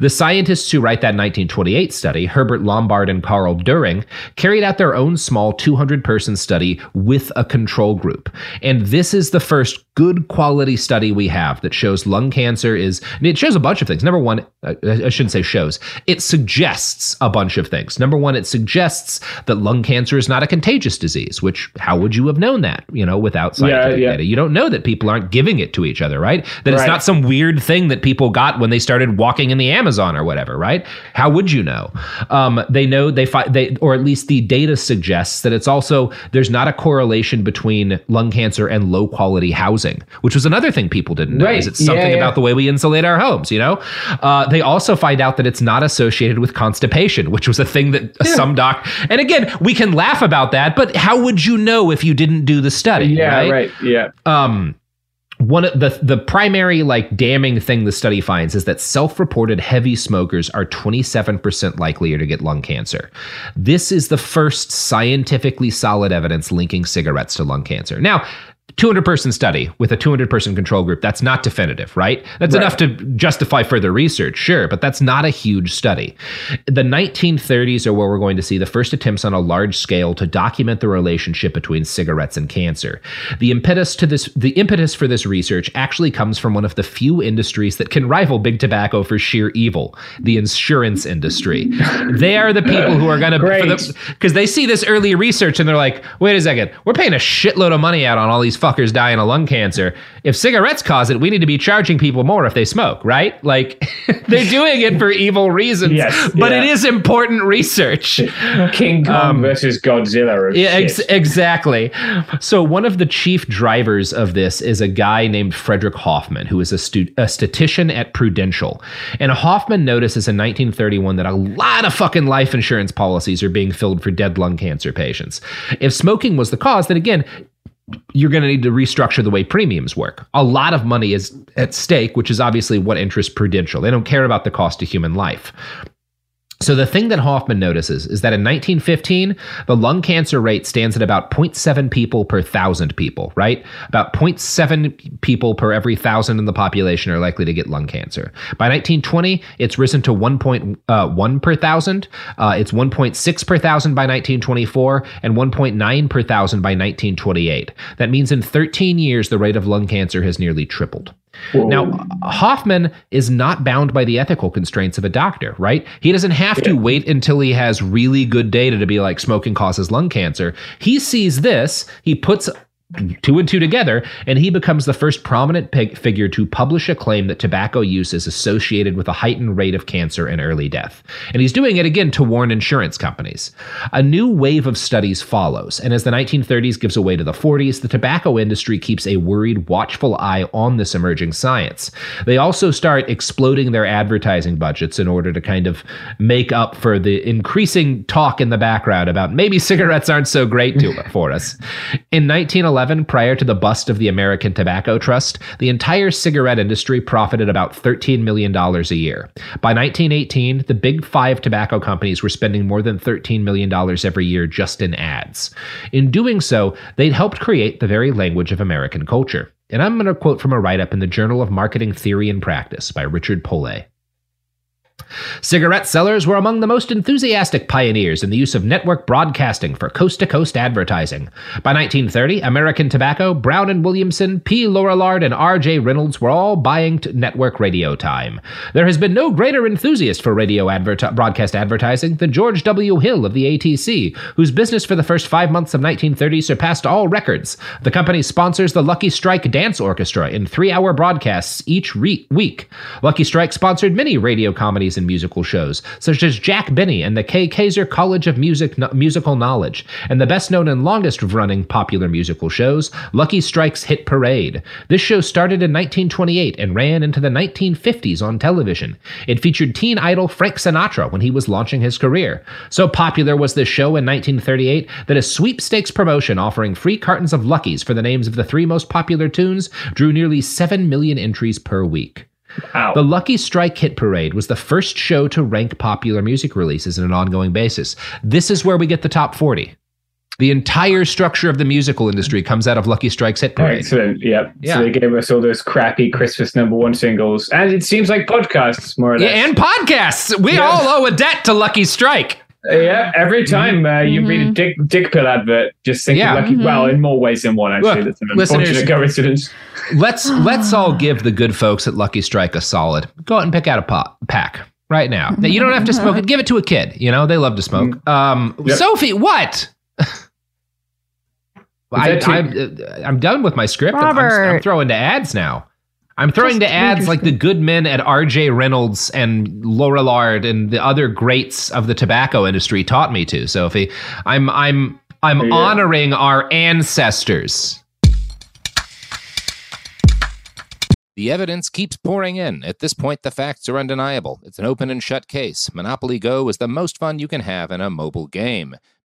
The scientists who write that 1928 study, Herbert Lombard and Carl Doering, carried out their own small 200 person study with a control group. And this is the first good quality study we have that shows lung cancer is, it shows a bunch of things. Number one, I shouldn't say shows, it suggests a bunch of things. Number one, it suggests that lung cancer is not a contagious disease, which how would you have known that, you know, without scientific yeah, yeah. data? You don't know that people aren't giving it to each other, right? That right. it's not some weird thing that people got when they started walking in the Amazon or whatever, right? How would you know? Um, they know they find they, or at least the data suggests that it's also there's not a correlation between lung cancer and low quality housing housing, which was another thing people didn't know. Right. Is it's something yeah, yeah. about the way we insulate our homes? You know, uh, they also find out that it's not associated with constipation, which was a thing that yeah. some doc. And again, we can laugh about that, but how would you know if you didn't do the study? Yeah, right. right yeah. Um, one of the the primary like damning thing the study finds is that self-reported heavy smokers are 27% likelier to get lung cancer. This is the first scientifically solid evidence linking cigarettes to lung cancer. Now, 200 person study with a 200 person control group that's not definitive right? That's right. enough to justify further research sure but that's not a huge study. The 1930s are where we're going to see the first attempts on a large scale to document the relationship between cigarettes and cancer. The impetus to this the impetus for this research actually comes from one of the few industries that can rival big tobacco for sheer evil the insurance industry. [laughs] They are the people who are going to because they see this early research and they're like wait a second we're paying a shitload of money out on all these fuckers dying of lung cancer. If cigarettes cause it, we need to be charging people more if they smoke, right? Like [laughs] they're doing it for evil reasons, yes, but yeah. it is important research. [laughs] King Kong um, versus Godzilla. Yeah, ex- exactly. So one of the chief drivers of this is a guy named Frederick Hoffman, who is a, stu- a statistician at Prudential. And Hoffman notices in 1931 that a lot of fucking life insurance policies are being filled for dead lung cancer patients. If smoking was the cause, then again, you're going to need to restructure the way premiums work. A lot of money is at stake, which is obviously what interests Prudential. They don't care about the cost of human life. So the thing that Hoffman notices is that in 1915, the lung cancer rate stands at about 0.7 people per thousand people, right? About 0.7 people per every thousand in the population are likely to get lung cancer. By 1920, it's risen to 1.1 uh, per thousand. Uh, it's 1.6 per thousand by 1924 and 1.9 per thousand by 1928. That means in 13 years, the rate of lung cancer has nearly tripled. Whoa. Now, Hoffman is not bound by the ethical constraints of a doctor, right? He doesn't have to wait until he has really good data to be like smoking causes lung cancer. He sees this, he puts two and two together, and he becomes the first prominent figure to publish a claim that tobacco use is associated with a heightened rate of cancer and early death. And he's doing it again to warn insurance companies. A new wave of studies follows, and as the 1930s gives way to the 40s, the tobacco industry keeps a worried, watchful eye on this emerging science. They also start exploding their advertising budgets in order to kind of make up for the increasing talk in the background about maybe cigarettes aren't so great to, for us. In 1911, 2011, prior to the bust of the American Tobacco Trust, the entire cigarette industry profited about $13 million a year. By 1918, the big five tobacco companies were spending more than $13 million every year just in ads. In doing so, they'd helped create the very language of American culture. And I'm going to quote from a write up in the Journal of Marketing Theory and Practice by Richard Pollay. Cigarette sellers were among the most enthusiastic pioneers in the use of network broadcasting for coast to coast advertising. By 1930, American Tobacco, Brown and Williamson, P. Lorillard, and R.J. Reynolds were all buying network radio time. There has been no greater enthusiast for radio broadcast advertising than George W. Hill of the ATC, whose business for the first five months of 1930 surpassed all records. The company sponsors the Lucky Strike Dance Orchestra in three hour broadcasts each re- week. Lucky Strike sponsored many radio comedies in musical shows, such as Jack Benny and the Kay Kyser College of Music Musical Knowledge, and the best known and longest running popular musical shows, Lucky Strike's Hit Parade. This show started in 1928 and ran into the 1950s on television. It featured teen idol Frank Sinatra when he was launching his career. So popular was this show in 1938 that a sweepstakes promotion offering free cartons of Luckies for the names of the three most popular tunes drew nearly 7 million entries per week. Wow. The Lucky Strike Hit Parade was the first show to rank popular music releases on an ongoing basis. This is where we get the top 40. The entire structure of the musical industry comes out of Lucky Strike's Hit Parade. Excellent. Yep. Yeah. So they gave us all those crappy Christmas number one singles, and it seems like podcasts more or less. Yeah, and podcasts. We Yeah. all owe a debt to Lucky Strike. Yeah. Every time uh, you read a dick dick pill advert, just think Yeah. of lucky. Well, in more ways than one. Actually, Look, that's an unfortunate coincidence. Let's [sighs] let's all give the good folks at Lucky Strike a solid. Go out and pick out a pot, pack right now. Now, You don't have to smoke it. Give it to a kid. You know they love to smoke. Um, Mm-hmm. Yep. Sophie, what? I, that too- I'm, uh, I'm done with my script. I'm- I'm, I'm throwing to ads now. I'm throwing Just to ads like the good men at R.J. Reynolds and Lorillard and the other greats of the tobacco industry taught me to. Sophie, I'm I'm I'm Yeah. honoring our ancestors. The evidence keeps pouring in. At this point, the facts are undeniable. It's an open and shut case. Monopoly Go is the most fun you can have in a mobile game.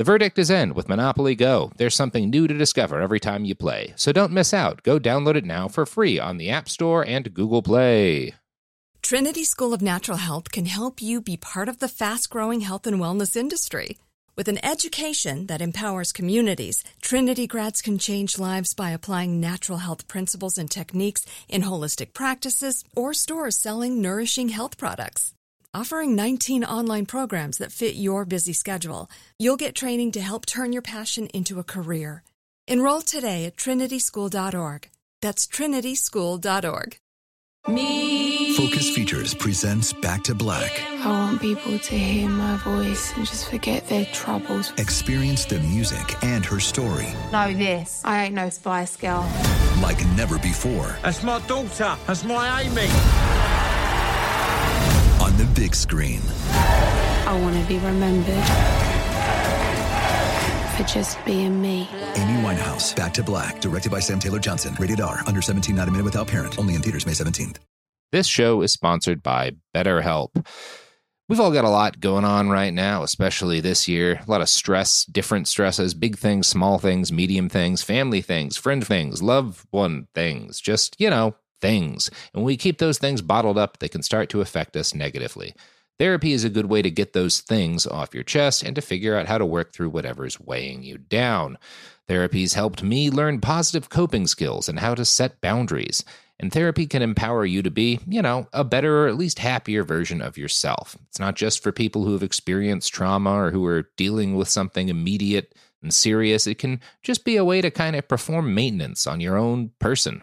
The verdict is in with Monopoly Go. There's something new to discover every time you play. So don't miss out. Go download it now for free on the App Store and Google Play. Trinity School of Natural Health can help you be part of the fast growing health and wellness industry. With an education that empowers communities, Trinity grads can change lives by applying natural health principles and techniques in holistic practices or stores selling nourishing health products. Offering 19 online programs that fit your busy schedule, you'll get training to help turn your passion into a career. Enroll today at trinityschool.org. That's trinityschool.org. Me. Focus Features presents Back to Black. I want people to hear my voice and just forget their troubles. Experience the music and her story Know this. I ain't no spy Girl. like never before That's my daughter. That's my Amy. On the big screen. I want to be remembered for just being me. Amy Winehouse, Back to Black, directed by Sam Taylor Johnson. Rated R, under 17, not a minute without parent. Only in theaters May 17th. This show is sponsored by BetterHelp. We've all got a lot going on right now, especially this year. A lot of stress, different stresses, big things, small things, medium things, family things, friend things, loved one things, just, you know, things. And when we keep those things bottled up, they can start to affect us negatively. Therapy is a good way to get those things off your chest and to figure out how to work through whatever's weighing you down. Therapy's helped me learn positive coping skills and how to set boundaries. And therapy can empower you to be, you know, a better or at least happier version of yourself. It's not just for people who have experienced trauma or who are dealing with something immediate and serious. It can just be a way to kind of perform maintenance on your own person.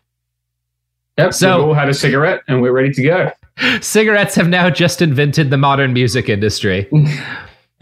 Yep. So- we've all had a cigarette and we're ready to go. [laughs] Cigarettes have now just invented the modern music industry. [laughs]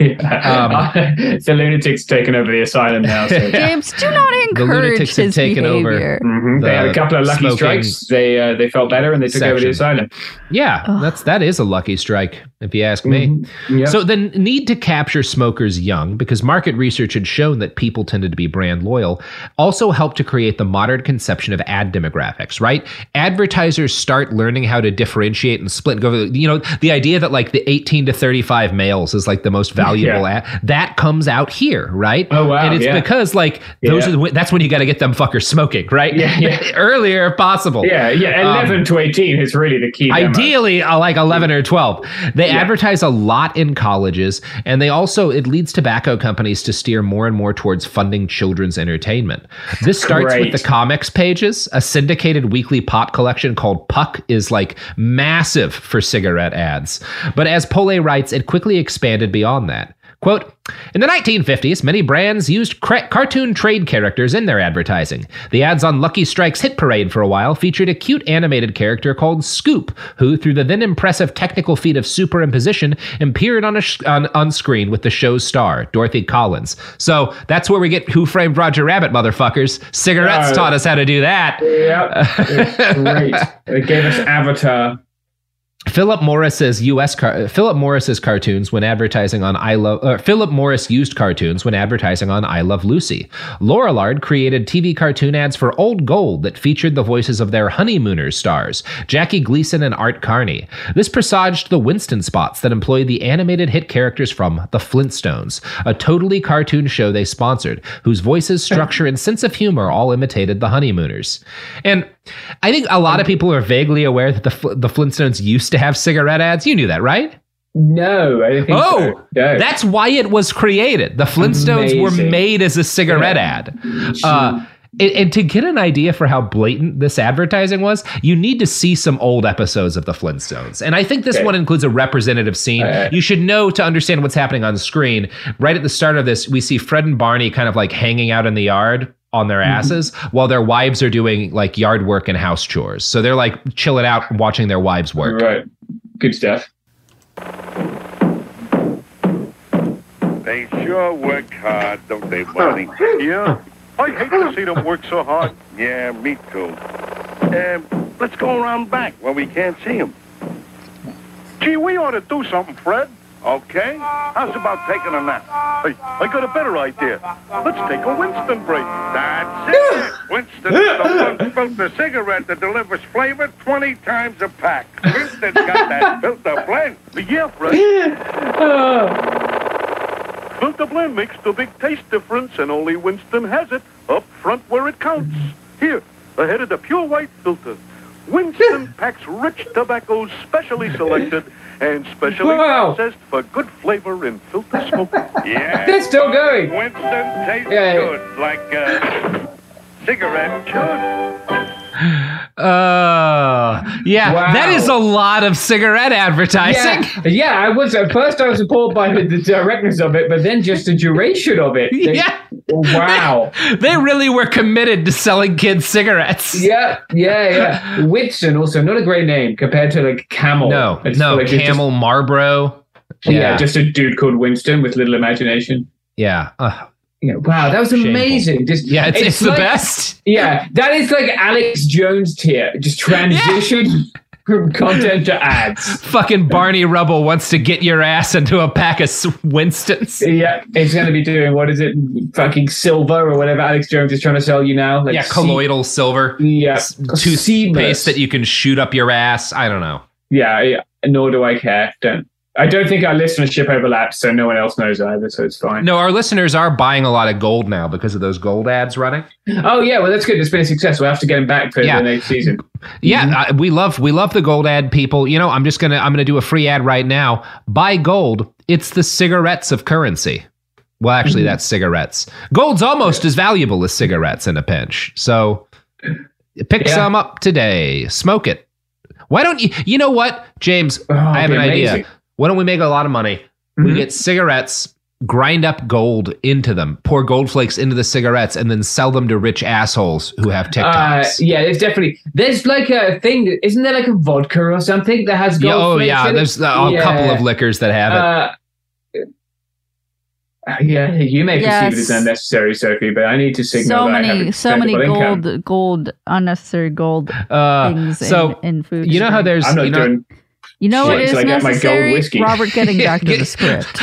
[laughs] the lunatic's taken over the asylum now. So. James, do not The encourage lunatics have his taken over. behavior. Mhm. They had a couple of lucky smoking strikes. They uh, they felt better and they took over the asylum. Yeah, that's that is a lucky strike. If you ask me. Mm-hmm. Yep. So the need to capture smokers young, because market research had shown that people tended to be brand loyal, also helped to create the modern conception of ad demographics, right? Advertisers start learning how to differentiate and split and go, you know, the idea that like the 18 to 35 males is like the most valuable Yeah. ad, that comes out here, right? Oh, wow, And it's yeah. because like those Yeah. are the, that's when you got to get them fuckers smoking, right? Yeah. [laughs] Earlier if possible. Yeah, yeah. Um, 11 to 18 is really the key. demo. Ideally, uh, like 11 or 12. They Yeah. advertise a lot in colleges, and they also, it leads tobacco companies to steer more and more towards funding children's entertainment. This starts Great. with the comics pages. A syndicated weekly pop collection called Puck is like massive for cigarette ads. But as Pollay writes, it quickly expanded beyond that. Quote, in the 1950s, many brands used cra- cartoon trade characters in their advertising. The ads on Lucky Strike's hit parade for a while featured a cute animated character called Scoop, who, through the then impressive technical feat of superimposition, appeared on, a sh- on, on screen with the show's star, Dorothy Collins. So that's where we get Who Framed Roger Rabbit, motherfuckers. Cigarettes Uh, taught us how to do that. Yep. [laughs] Great. It gave us Avatar. Philip Morris's U.S. Car- Philip Morris's cartoons when advertising on I Love uh, Philip Morris used cartoons when advertising on I Love Lucy. Lorillard created TV cartoon ads for Old Gold that featured the voices of their honeymooners stars, Jackie Gleason and Art Carney. This presaged the Winston spots that employed the animated hit characters from The Flintstones, a totally cartoon show they sponsored, whose voices, structure, and sense of humor all imitated the honeymooners. And I think a lot of people are vaguely aware that the the Flintstones used to have cigarette ads. You knew that, right? No, I think Oh, so. No. that's why it was created. The Flintstones were made as a cigarette ad. Uh, and, and to get an idea for how blatant this advertising was, you need to see some old episodes of the Flintstones. And I think this Okay. one includes a representative scene. Alright. You should know to understand what's happening on the screen. Right at the start of this, we see Fred and Barney kind of like hanging out in the yard on their Mm-hmm. asses while their wives are doing like yard work and house chores. So they're like chilling out watching their wives work. Right. Good stuff. They sure work hard, don't they, Barney? [laughs] Yeah. I hate to see them work so hard. Yeah, me too. Um, let's go around back where we can't see them. Gee, we ought to do something, Fred. Okay? How's about taking a nap? Hey, I got a better idea. Let's take a Winston break. That's it. Winston's the one filter cigarette that delivers flavor 20 times a pack. Winston's got that filter blend. Yeah, Fred. Filter uh. blend makes the big taste difference, and only Winston has it up front where it counts. Here, ahead of the pure white filter. Winston packs rich tobaccos specially selected and specially Wow. processed for good flavor in filter smoke. [laughs] Yeah. They're still going. Winston tastes Yeah. good, like uh, cigarette should. Uh, [laughs] yeah, Wow. that is a lot of cigarette advertising. Yeah, yeah. I was at first I was appalled by the, directness of it, but then just the duration of it. They- Yeah. Wow. [laughs] They really were committed to selling kids cigarettes. Yeah, yeah, yeah. Winston also not a great name compared to like Camel. No, It's no, like it's just- Camel Marlboro. yeah. just a dude called Winston with little imagination. yeah. Uh, Yeah, wow, that was Shameful. amazing. Just yeah, it's, it's, the like- best. Yeah, that is like Alex Jones tier. Just [laughs] transition from content to ads. Fucking Barney Rubble wants to get your ass into a pack of Winstons. Yeah, it's going to be doing what is it, fucking silver or whatever Alex Jones is trying to sell you now. Like Yeah, colloidal silver. Yeah, Toothpaste that you can shoot up your ass. I don't know. Yeah, yeah, nor do I care. Don't. I don't think our listenership overlaps, so no one else knows either, so it's fine. No, our listeners are buying a lot of gold now because of those gold ads running. Oh yeah, well that's good. It's been a success. We'll have to get them back for Yeah. the next season. Yeah, mm-hmm. I, we love we love the gold ad people. You know, I'm just gonna I'm gonna do a free ad right now. Buy gold. It's the cigarettes of currency. Well, actually, mm-hmm. that's cigarettes. Gold's almost as valuable as cigarettes in a pinch. So pick Yeah. some up today. Smoke it. Why don't you? You know what, James? Oh, I have an it'd idea. Amazing. Why don't we make a lot of money? We Mhm. get cigarettes, grind up gold into them, pour gold flakes into the cigarettes, and then sell them to rich assholes who have Uh, TikToks. yeah, there's definitely there's like a thing. Isn't there like a vodka or something that has gold? Yeah, oh flakes yeah, in it? there's uh, a couple of liquors that have it. Uh, uh, yeah, you may perceive it as unnecessary, Sophie, but I need to signal so that I many have so many expendable income. gold gold unnecessary gold Uh, things so in, in food you know how there's I'm not you know, doing. You know what Shit, is till I get my gold necessary? whiskey. Robert getting [laughs] back to the script.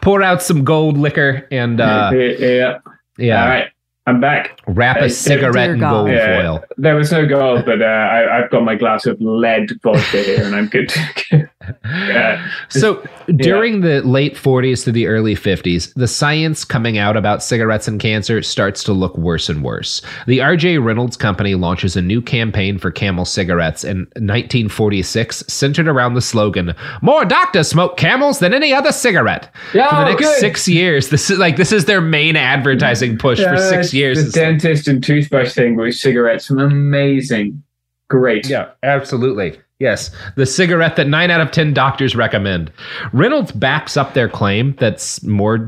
Pour out some gold liquor and uh, yeah. yeah, All right. I'm back. wrap Hey, a cigarette in gold Yeah, foil. There was no gold, but uh, I, I've got my glass of lead vodka here, and I'm good. [laughs] Yeah. So [laughs] during the late 40s to the early 50s, the science coming out about cigarettes and cancer starts to look worse and worse. The RJ Reynolds Company launches a new campaign for Camel cigarettes in 1946, centered around the slogan "More doctors smoke Camels than any other cigarette." Yeah, for the next good. six years, this is like this is their main advertising push for Uh, six years. The It's like- dentist and toothbrush thing with cigarettes, amazing, great. Yeah, absolutely. Yes, the cigarette that nine out of 10 doctors recommend. Reynolds backs up their claim that more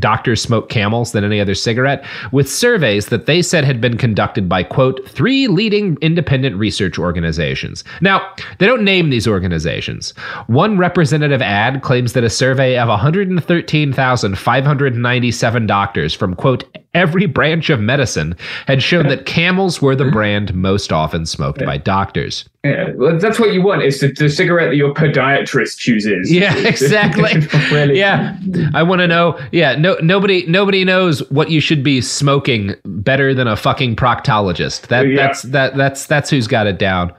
doctors smoke camels than any other cigarette with surveys that they said had been conducted by, quote, three leading independent research organizations. Now, they don't name these organizations. One representative ad claims that a survey of 113,597 doctors from, quote, every branch of medicine had shown that camels were the brand most often smoked by doctors. Yeah, well, that's what you want. is the, the cigarette that your podiatrist chooses. Yeah, [laughs] exactly. [laughs] really. Yeah, I want to know. Yeah, no, nobody, nobody knows what you should be smoking better than a fucking proctologist. That, Yeah. that's that, that's that's who's got it down.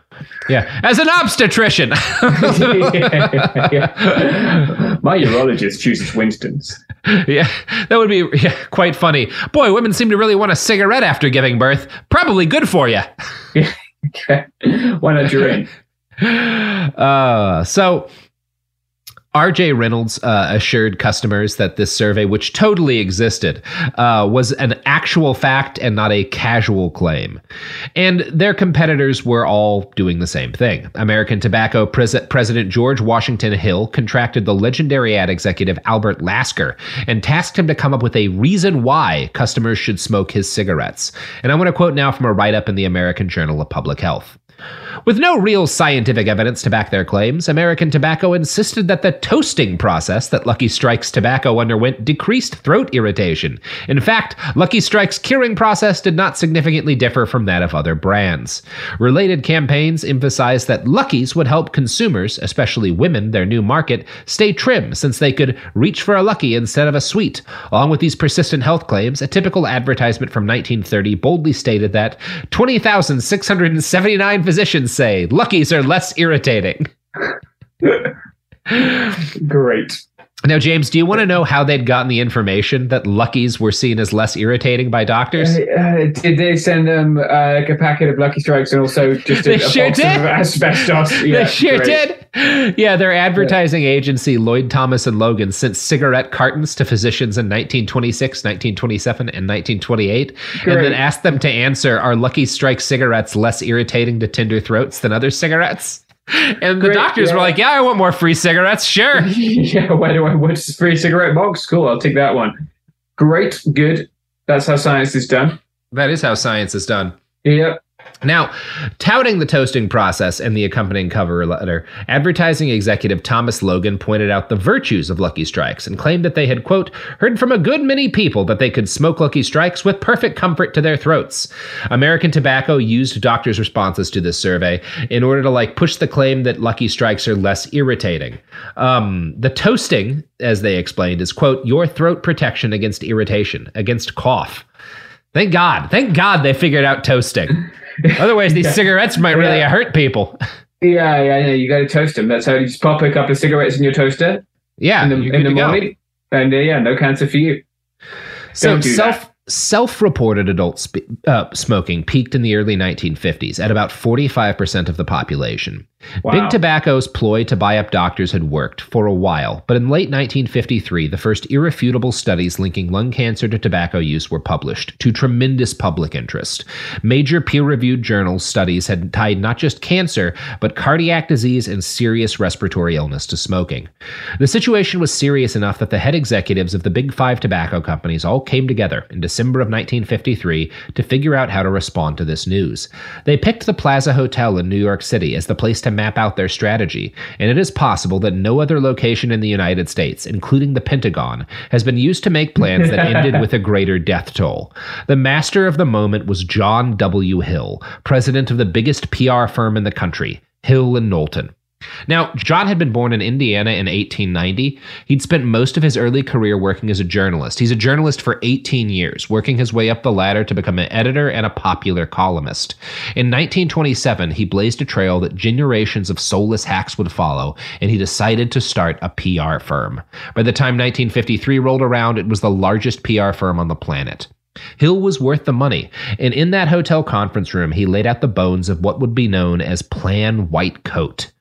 Yeah, as an obstetrician. [laughs] Yeah. My urologist chooses Winston's. yeah, that would be yeah, quite funny. Boy, women seem to really want a cigarette after giving birth. Probably good for you. Why not drink? [laughs] Uh, so RJ Reynolds uh, assured customers that this survey, which totally existed, uh, was an actual fact and not a casual claim. And their competitors were all doing the same thing. American Tobacco pres- President George Washington Hill contracted the legendary ad executive Albert Lasker and tasked him to come up with a reason why customers should smoke his cigarettes. And I'm going to quote now from a write up in the American Journal of Public Health. With no real scientific evidence to back their claims, American Tobacco insisted that the toasting process that Lucky Strike's tobacco underwent decreased throat irritation. In fact, Lucky Strike's curing process did not significantly differ from that of other brands. Related campaigns emphasized that Lucky's would help consumers, especially women, their new market, stay trim since they could reach for a Lucky instead of a sweet. Along with these persistent health claims, a typical advertisement from 1930 boldly stated that 20,679 physicians say luckies are less irritating. [laughs] Great. Now, James, do you want to know how they'd gotten the information that Lucky's were seen as less irritating by doctors? Uh, did they send them uh, like a packet of Lucky Strikes and also just a, They a sure box did. of asbestos? they Yeah, sure great. did. Yeah, their advertising agency, Lord Thomas and Logan, sent cigarette cartons to physicians in 1926, 1927, and 1928, and then asked them to answer Are Lucky Strike cigarettes less irritating to tender throats than other cigarettes? [laughs] And the Great, doctors were like, Yeah, I want more free cigarettes. Sure. [laughs] yeah, why do I want free cigarette box? Cool, I'll take that one. Great, good. That's how science is done. that is how science is done. Yep. Now, touting the toasting process and the accompanying cover letter, advertising executive Thomas Logan pointed out the virtues of Lucky Strikes and claimed that they had, quote, heard from a good many people that they could smoke Lucky Strikes with perfect comfort to their throats. American Tobacco used doctors' responses to this survey in order to, like, push the claim that Lucky Strikes are less irritating. Um, the toasting, as they explained, is, quote, your throat protection against irritation, against cough. Thank God. Thank God they figured out toasting. [laughs] [laughs] Otherwise, these Yeah. cigarettes might really Yeah. hurt people. [laughs] Yeah, yeah, yeah. You got to toast them. That's how you just pop a couple of cigarettes in your toaster Yeah, in the, in the to go. morning, and uh, yeah, no cancer for you. So do self self-reported adult sp- uh, smoking peaked in the early 1950s at about 45% of the population. Wow. Big Tobacco's ploy to buy up doctors had worked for a while, but in late 1953, the first irrefutable studies linking lung cancer to tobacco use were published, to tremendous public interest. Major peer reviewed journals studies had tied not just cancer, but cardiac disease and serious respiratory illness to smoking. The situation was serious enough that the head executives of the big five tobacco companies all came together in December of 1953 to figure out how to respond to this news. They picked the Plaza Hotel in New York City as the place to map out their strategy, and it is possible that no other location in the United States, including the Pentagon, has been used to make plans that ended [laughs] with a greater death toll. The master of the moment was John W. Hill, president of the biggest PR firm in the country, Hill and Knowlton. Now, John had been born in Indiana in 1890. He'd spent most of his early career working as a journalist. He's a journalist for 18 years, working his way up the ladder to become an editor and a popular columnist. In 1927, he blazed a trail that generations of soulless hacks would follow, and he decided to start a PR firm. By the time 1953 rolled around, it was the largest PR firm on the planet. Hill was worth the money, and in that hotel conference room, he laid out the bones of what would be known as Plan White Coat.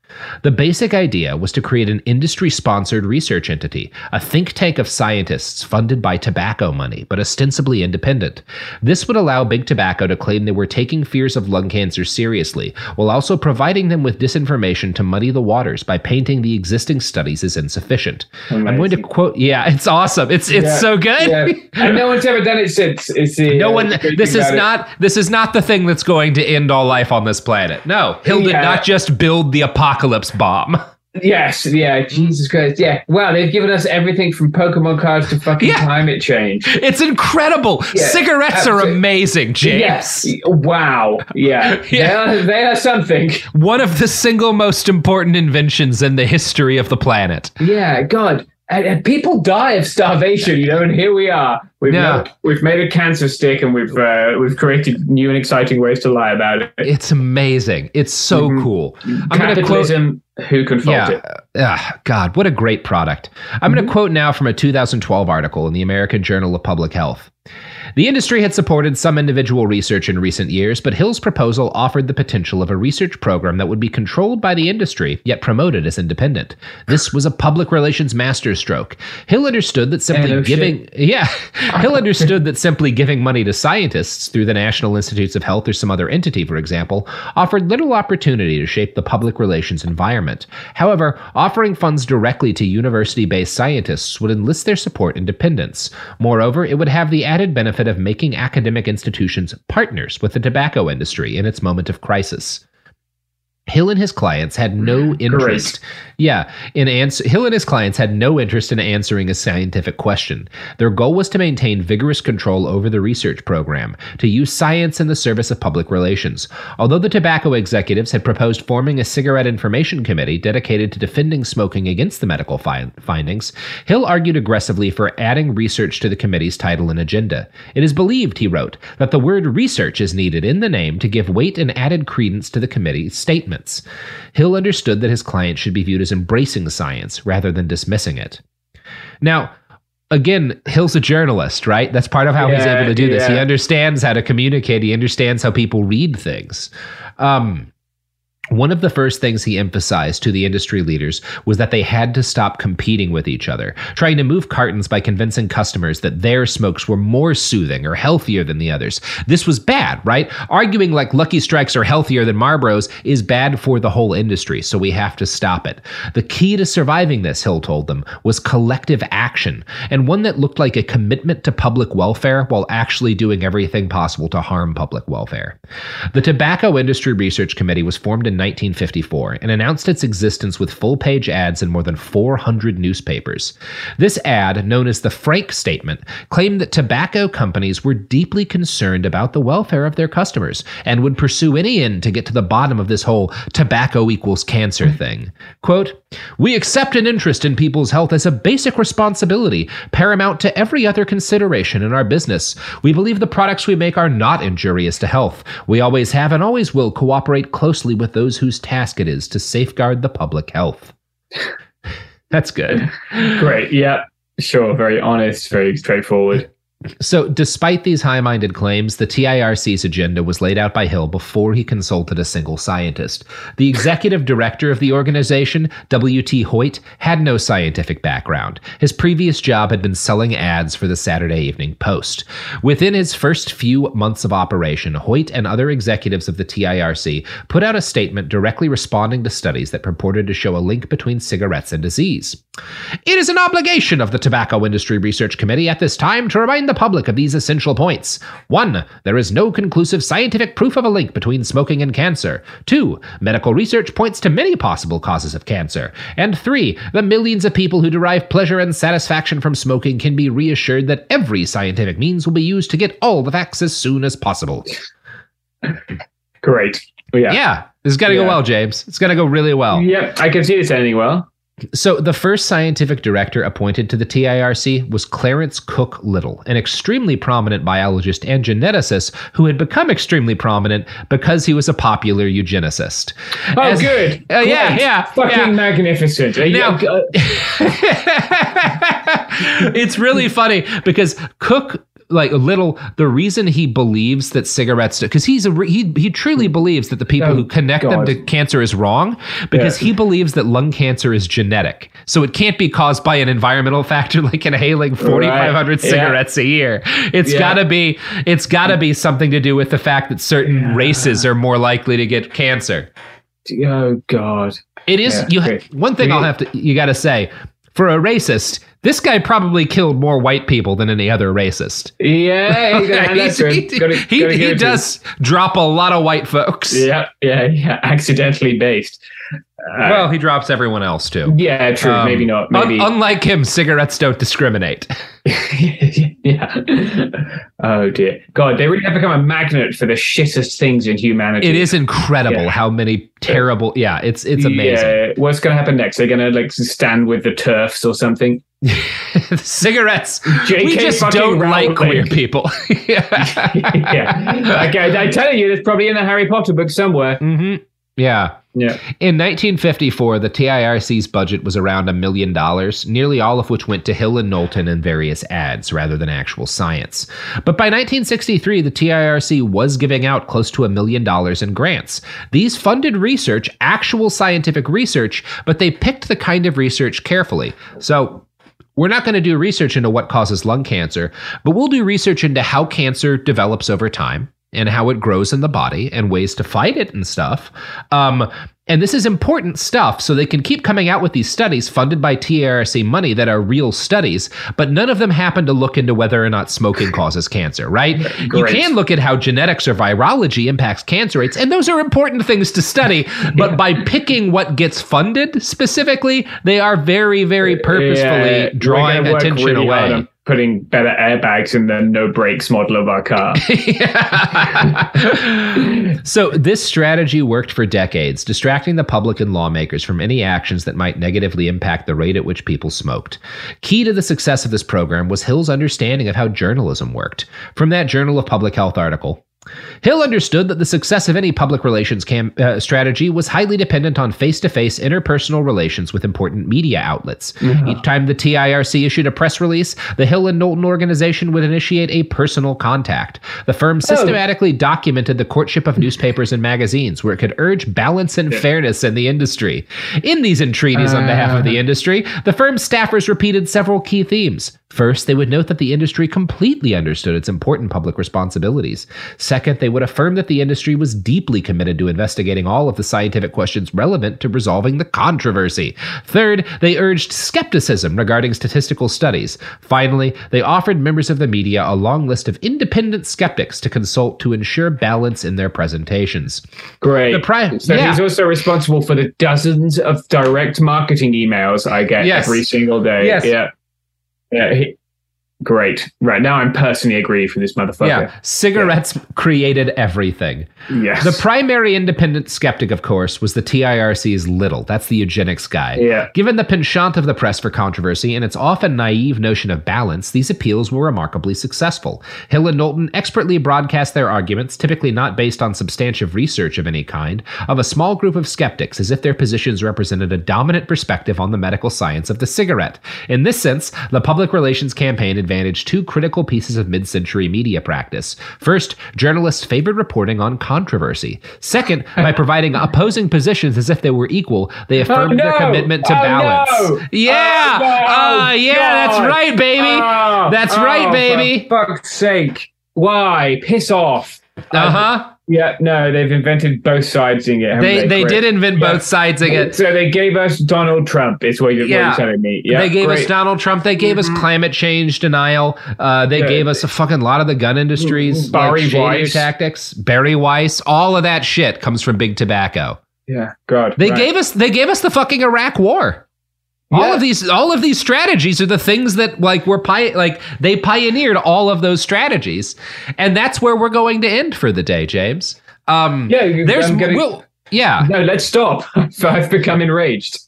The basic idea was to create an industry sponsored research entity, a think tank of scientists funded by tobacco money, but ostensibly independent. This would allow Big Tobacco to claim they were taking fears of lung cancer seriously, while also providing them with disinformation to muddy the waters by painting the existing studies as insufficient. Amazing. I'm going to quote, yeah, [laughs] it's awesome. It's it's yeah, so good. Yeah. And no one's ever done it since. It's the, no uh, one. This is not. It. This is not the thing that's going to end all life on this planet. No, Hill did not just build the apocalypse apocalypse bomb. Yes, yeah, Jesus Christ, yeah. Wow, they've given us everything from Pokemon cards to fucking yeah. climate change. It's incredible. Yeah, Cigarettes absolutely. are amazing, James. Yes. Wow. Yeah. [laughs] yeah. They, are, they are something. One of the single most important inventions in the history of the planet. Yeah, God. And, and, people die of starvation, you know, and here we are. We've yeah. made, we've made a cancer stick, and we've uh, we've created new and exciting ways to lie about it. It's amazing. It's so mm-hmm. cool. I'm Capitalism. Quote, who can fault yeah, it? Uh, God, what a great product! I'm mm-hmm. going to quote now from a 2012 article in the American Journal of Public Health. The industry had supported some individual research in recent years, but Hill's proposal offered the potential of a research program that would be controlled by the industry, yet promoted as independent. This was a public relations masterstroke. Hill understood that simply giving shit. [laughs] yeah, Hill understood that simply giving money to scientists through the National Institutes of Health or some other entity, for example, offered little opportunity to shape the public relations environment. However, offering funds directly to university-based scientists would enlist their support and dependence. Moreover, it would have the added benefit of making academic institutions partners with the tobacco industry in its moment of crisis. Hill and his clients had no interest. Great. Yeah, in answer, Hill and his clients had no interest in answering a scientific question. Their goal was to maintain vigorous control over the research program, to use science in the service of public relations. Although the tobacco executives had proposed forming a cigarette information committee dedicated to defending smoking against the medical fi- findings, Hill argued aggressively for adding research to the committee's title and agenda. It is believed, he wrote, that the word research is needed in the name to give weight and added credence to the committee's statements. Hill understood that his client should be viewed as embracing science rather than dismissing it. Now, again, Hill's a journalist, right? That's part of how yeah, he's able to do this. He understands how to communicate, he understands how people read things. Um, one of the first things he emphasized to the industry leaders was that they had to stop competing with each other, trying to move cartons by convincing customers that their smokes were more soothing or healthier than the others. This was bad, right? Arguing like Lucky Strikes are healthier than Marlboros is bad for the whole industry, so we have to stop it. The key to surviving this, Hill told them, was collective action, and one that looked like a commitment to public welfare while actually doing everything possible to harm public welfare. The Tobacco Industry Research Committee was formed in 1954 and announced its existence with full page ads in more than 400 newspapers. This ad, known as the Frank Statement, claimed that tobacco companies were deeply concerned about the welfare of their customers and would pursue any end to get to the bottom of this whole tobacco equals cancer thing. Quote, We accept an interest in people's health as a basic responsibility, paramount to every other consideration in our business. We believe the products we make are not injurious to health. We always have and always will cooperate closely with those whose task it is to safeguard the public health. That's good. [laughs] Great. Yeah. Sure. Very honest, very straightforward. So, despite these high minded claims, the TIRC's agenda was laid out by Hill before he consulted a single scientist. The executive director of the organization, W.T. Hoyt, had no scientific background. His previous job had been selling ads for the Saturday Evening Post. Within his first few months of operation, Hoyt and other executives of the TIRC put out a statement directly responding to studies that purported to show a link between cigarettes and disease. It is an obligation of the Tobacco Industry Research Committee at this time to remind the public of these essential points. 1. There is no conclusive scientific proof of a link between smoking and cancer. 2. Medical research points to many possible causes of cancer. And 3. The millions of people who derive pleasure and satisfaction from smoking can be reassured that every scientific means will be used to get all the facts as soon as possible. Great. Yeah. Yeah. This has got to Yeah. go well, James. It's going to go really well. Yep, I can see this ending well. So, the first scientific director appointed to the TIRC was Clarence Cook Little, an extremely prominent biologist and geneticist who had become extremely prominent because he was a popular eugenicist. Oh, As- good. Uh, yeah, yeah. Fucking yeah. magnificent. Uh, Now- uh, [laughs] it's really funny because Cook like a little the reason he believes that cigarettes because he's a he he truly hmm. believes that the people Oh, who connect them to cancer is wrong because Yeah. he believes that lung cancer is genetic so it can't be caused by an environmental [laughs] factor like inhaling 4500 Right. Yeah. cigarettes a year it's Yeah. got to be it's got to be something to do with the fact that certain races are more likely to get cancer oh God. it is Yeah, you. great. One thing I'll have to you got to say for a racist, this guy probably killed more white people than any other racist. Yeah, you gotta have that He's- he Gotta- he, gotta he to him. does drop a lot of white folks. Yeah, yeah, yeah. Accidentally based. Well, he drops everyone else too. yeah, true. Um, maybe not. un- Maybe. unlike him, cigarettes don't discriminate. [laughs] [laughs] yeah. Oh dear. God, they really have become a magnet for the shittest things in humanity. It is incredible Yeah. how many terrible. Yeah, it's it's amazing. Yeah. What's going to happen next? They're going to like stand with the TERFs or something. [laughs] cigarettes. JK we just don't like queer people. yeah. Okay, I tell you, it's probably in the Harry Potter book somewhere. hmm Yeah. Yeah. In 1954, the TIRC's budget was around a million dollars, nearly all of which went to Hill and Knowlton and various ads rather than actual science. But by 1963, the TIRC was giving out close to a million dollars in grants. These funded research, actual scientific research, but they picked the kind of research carefully. So we're not going to do research into what causes lung cancer, but we'll do research into how cancer develops over time and how it grows in the body and ways to fight it and stuff. Um, and this is important stuff, so they can keep coming out with these studies funded by TRC money that are real studies, but none of them happen to look into whether or not smoking [laughs] causes cancer, right? You can look at how genetics or virology impacts cancer rates, and those are important things to study. [laughs] But by picking what gets funded specifically, they are very, very purposefully Yeah, drawing attention really away. Putting better airbags in the no brakes model of our car. [laughs] so this strategy worked for decades, distracting the public and lawmakers from any actions that might negatively impact the rate at which people smoked. Key to the success of this program was Hill's understanding of how journalism worked. From that Journal of Public Health article, Hill understood that the success of any public relations cam- uh, strategy was highly dependent on face to face interpersonal relations with important media outlets. Each time the TIRC issued a press release, the Hill and Knowlton organization would initiate a personal contact. The firm systematically documented the courtship of newspapers and magazines where it could urge balance and fairness in the industry. In these entreaties on behalf of the industry, the firm's staffers repeated several key themes. First, they would note that the industry completely understood its important public responsibilities. Second, they would affirm that the industry was deeply committed to investigating all of the scientific questions relevant to resolving the controversy. Third, they urged skepticism regarding statistical studies. Finally, they offered members of the media a long list of independent skeptics to consult to ensure balance in their presentations. Great. The pri- so yeah. he's also responsible for the dozens of direct marketing emails I get Yes. every single day. Yes. Yeah. Yeah. He, great. Right now, I'm personally aggrieved for this motherfucker. Yeah, cigarettes created everything. Yes. The primary independent skeptic, of course, was the TIRC's Little. That's the eugenics guy. Yeah. Given the penchant of the press for controversy and its often naive notion of balance, these appeals were remarkably successful. Hill and Knowlton expertly broadcast their arguments, typically not based on substantive research of any kind, of a small group of skeptics as if their positions represented a dominant perspective on the medical science of the cigarette. In this sense, the public relations campaign advantaged two critical pieces of mid century media practice. First, journalists favored reporting on controversy. Second, [laughs] by providing opposing positions as if they were equal, they affirmed their no! commitment to Oh, balance. no! Yeah! Oh, no! Ah, yeah, that's right, baby! Oh, That's oh, right, baby! For fuck's sake. Why? Piss off. Uh huh. Yeah, no, they've invented both sides in it. haven't They they did invent Yeah. both sides of it. So they gave us Donald Trump, is what you're, what you're telling me. Yeah, they gave us great. Mm-hmm. Donald Trump. They gave us climate change denial. Uh, they Yeah. gave us a fucking lot of the gun industries, Bari like Weiss. tactics. Bari Weiss, all of that shit comes from big tobacco. Yeah, God. They right. gave us they gave us the fucking Iraq War. All of these all of these strategies are the things that like were pi- like they pioneered all of those strategies, and that's where we're going to end for the day, James. Um, Yeah, there's getting- we'll, yeah. No, let's stop. [laughs] I've become enraged.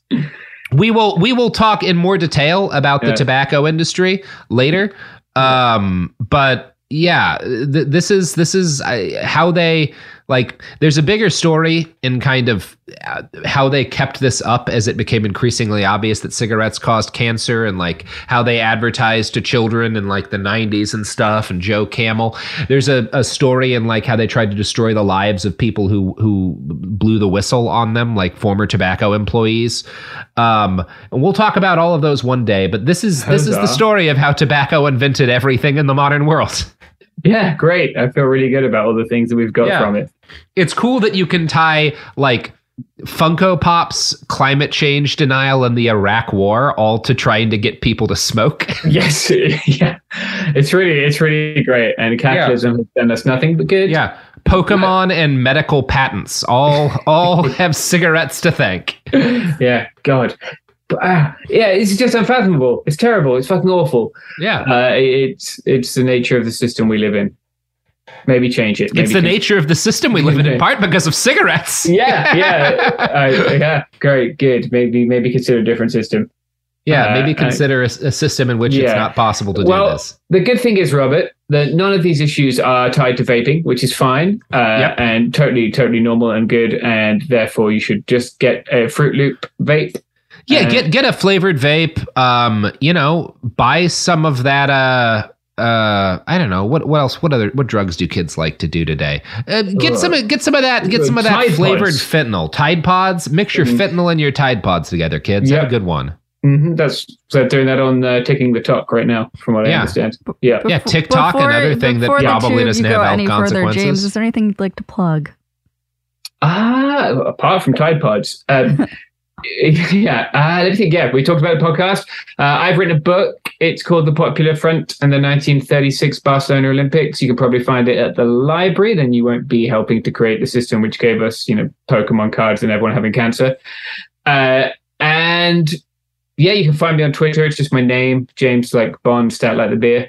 We will we will talk in more detail about the Yeah. tobacco industry later. Um, but yeah, th- this is this is uh, how they like. There's a bigger story in kind of uh, how they kept this up as it became increasingly obvious that cigarettes caused cancer, and like how they advertised to children in like the 90s and stuff. And Joe Camel. There's a, a story in like how they tried to destroy the lives of people who who blew the whistle on them, like former tobacco employees. Um, and we'll talk about all of those one day. But this is this is the story of how tobacco invented everything in the modern world. Yeah, great. I feel really good about all the things that we've got Yeah. from it. It's cool that you can tie like Funko Pop's climate change denial and the Iraq War all to trying to get people to smoke. [laughs] Yes, [laughs] yeah, it's really, it's really great. And capitalism has done us nothing but good. yeah. Pokemon and medical patents all all [laughs] have cigarettes to thank. yeah, God. But, ah, yeah, it's just unfathomable. It's terrible. It's fucking awful. Yeah. Uh, it's it's the nature of the system we live in. Maybe change it. Maybe It's the change- nature of the system we live in, in part because of cigarettes. Yeah, [laughs] yeah, uh, yeah. Great, good. Maybe maybe consider a different system. Yeah, Uh, maybe I- consider a, a system in which it's not possible to well, do this. the good thing is, Robert, that none of these issues are tied to vaping, which is fine uh, and totally, totally normal and good. And therefore, you should just get a Fruit Loop vape. Yeah, Uh, get get a flavored vape. Um, you know, buy some of that. Uh, uh, I don't know what what else. What other what drugs do kids like to do today? Uh, get Uh, some get some of that. Get some of that Tide flavored Pods. fentanyl. Tide Pods. Mix your fentanyl and your Tide Pods together, kids. Have a good one. hmm That's so doing that on uh, TikTok right now, from what I Yeah. understand. Yeah, Yeah, TikTok, Before- another thing that probably doesn't have go health any further, consequences. James, is there anything you'd like to plug? Ah, apart from Tide Pods. Um, [laughs] [laughs] yeah, uh, let me think. Yeah, we talked about the podcast. Uh, I've written a book. It's called The Popular Front and the 1936 Barcelona Olympics. You can probably find it at the library. Then you won't be helping to create the system which gave us, you know, Pokemon cards and everyone having cancer. Uh, and yeah, you can find me on Twitter. It's just my name, James, like Bond, Stout like the beer.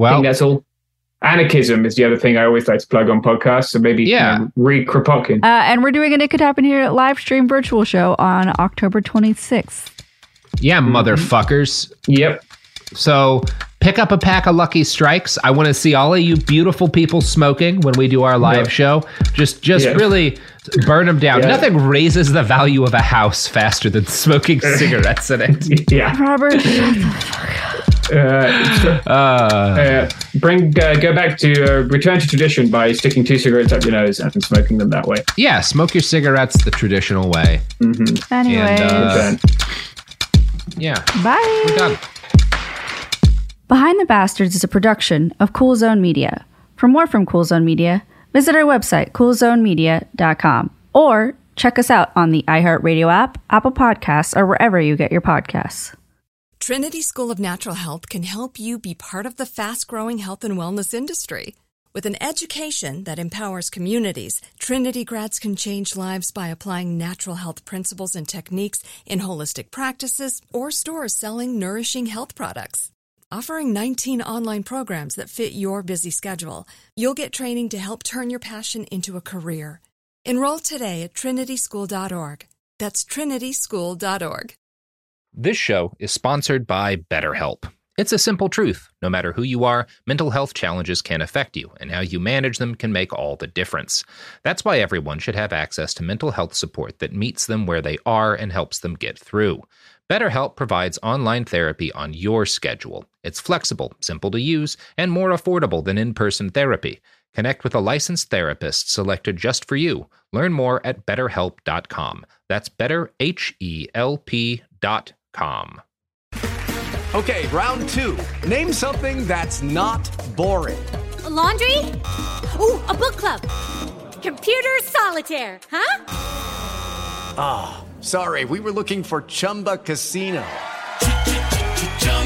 I think that's all. Anarchism is the other thing I always like to plug on podcasts. So maybe Yeah. you know, read Kropotkin. Uh, and we're doing an It Could Happen Here live stream virtual show on October 26th. yeah, motherfuckers. Yep. So pick up a pack of Lucky Strikes. I want to see all of you beautiful people smoking when we do our live Yeah. show. Just just Yeah. really burn them down. Yeah. Nothing raises the value of a house faster than smoking [laughs] cigarettes in it. [laughs] Yeah. Robert, Uh, so- Uh, uh, bring uh, go back to uh, return to tradition by sticking two cigarettes up your nose and smoking them that way. yeah, smoke your cigarettes the traditional way. Mm-hmm. anyway, And, uh, yeah, bye. we're done. Behind the Bastards is a production of Cool Zone Media. For more from Cool Zone Media, visit our website, coolzonemedia.com, or check us out on the iHeartRadio app, Apple Podcasts, or wherever you get your podcasts. Trinity School of Natural Health can help you be part of the fast growing health and wellness industry. With an education that empowers communities, Trinity grads can change lives by applying natural health principles and techniques in holistic practices or stores selling nourishing health products. Offering 19 online programs that fit your busy schedule, you'll get training to help turn your passion into a career. Enroll today at trinityschool.org. That's trinityschool.org. This show is sponsored by BetterHelp. It's a simple truth. No matter who you are, mental health challenges can affect you, and how you manage them can make all the difference. That's why everyone should have access to mental health support that meets them where they are and helps them get through. BetterHelp provides online therapy on your schedule. It's flexible, simple to use, and more affordable than in person therapy. Connect with a licensed therapist selected just for you. Learn more at betterhelp.com. That's betterhelp.com. Okay, round two. Name something that's not boring. A laundry? Ooh, a book club. Computer solitaire, huh? Ah, sorry, we were looking for Chumba Casino.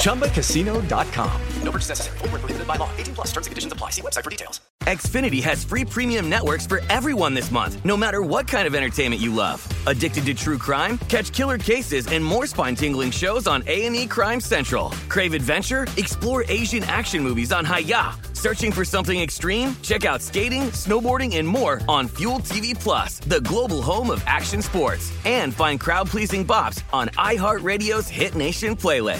ChumbaCasino.com. No purchase necessary. Void prohibited by law. 18 plus terms and conditions apply. See website for details. Xfinity has free premium networks for everyone this month, no matter what kind of entertainment you love. Addicted to true crime? Catch killer cases and more spine-tingling shows on A&E Crime Central. Crave adventure? Explore Asian action movies on Hi-YAH. Searching for something extreme? Check out skating, snowboarding, and more on Fuel TV Plus, the global home of action sports. And find crowd-pleasing bops on iHeartRadio's Hit Nation playlist.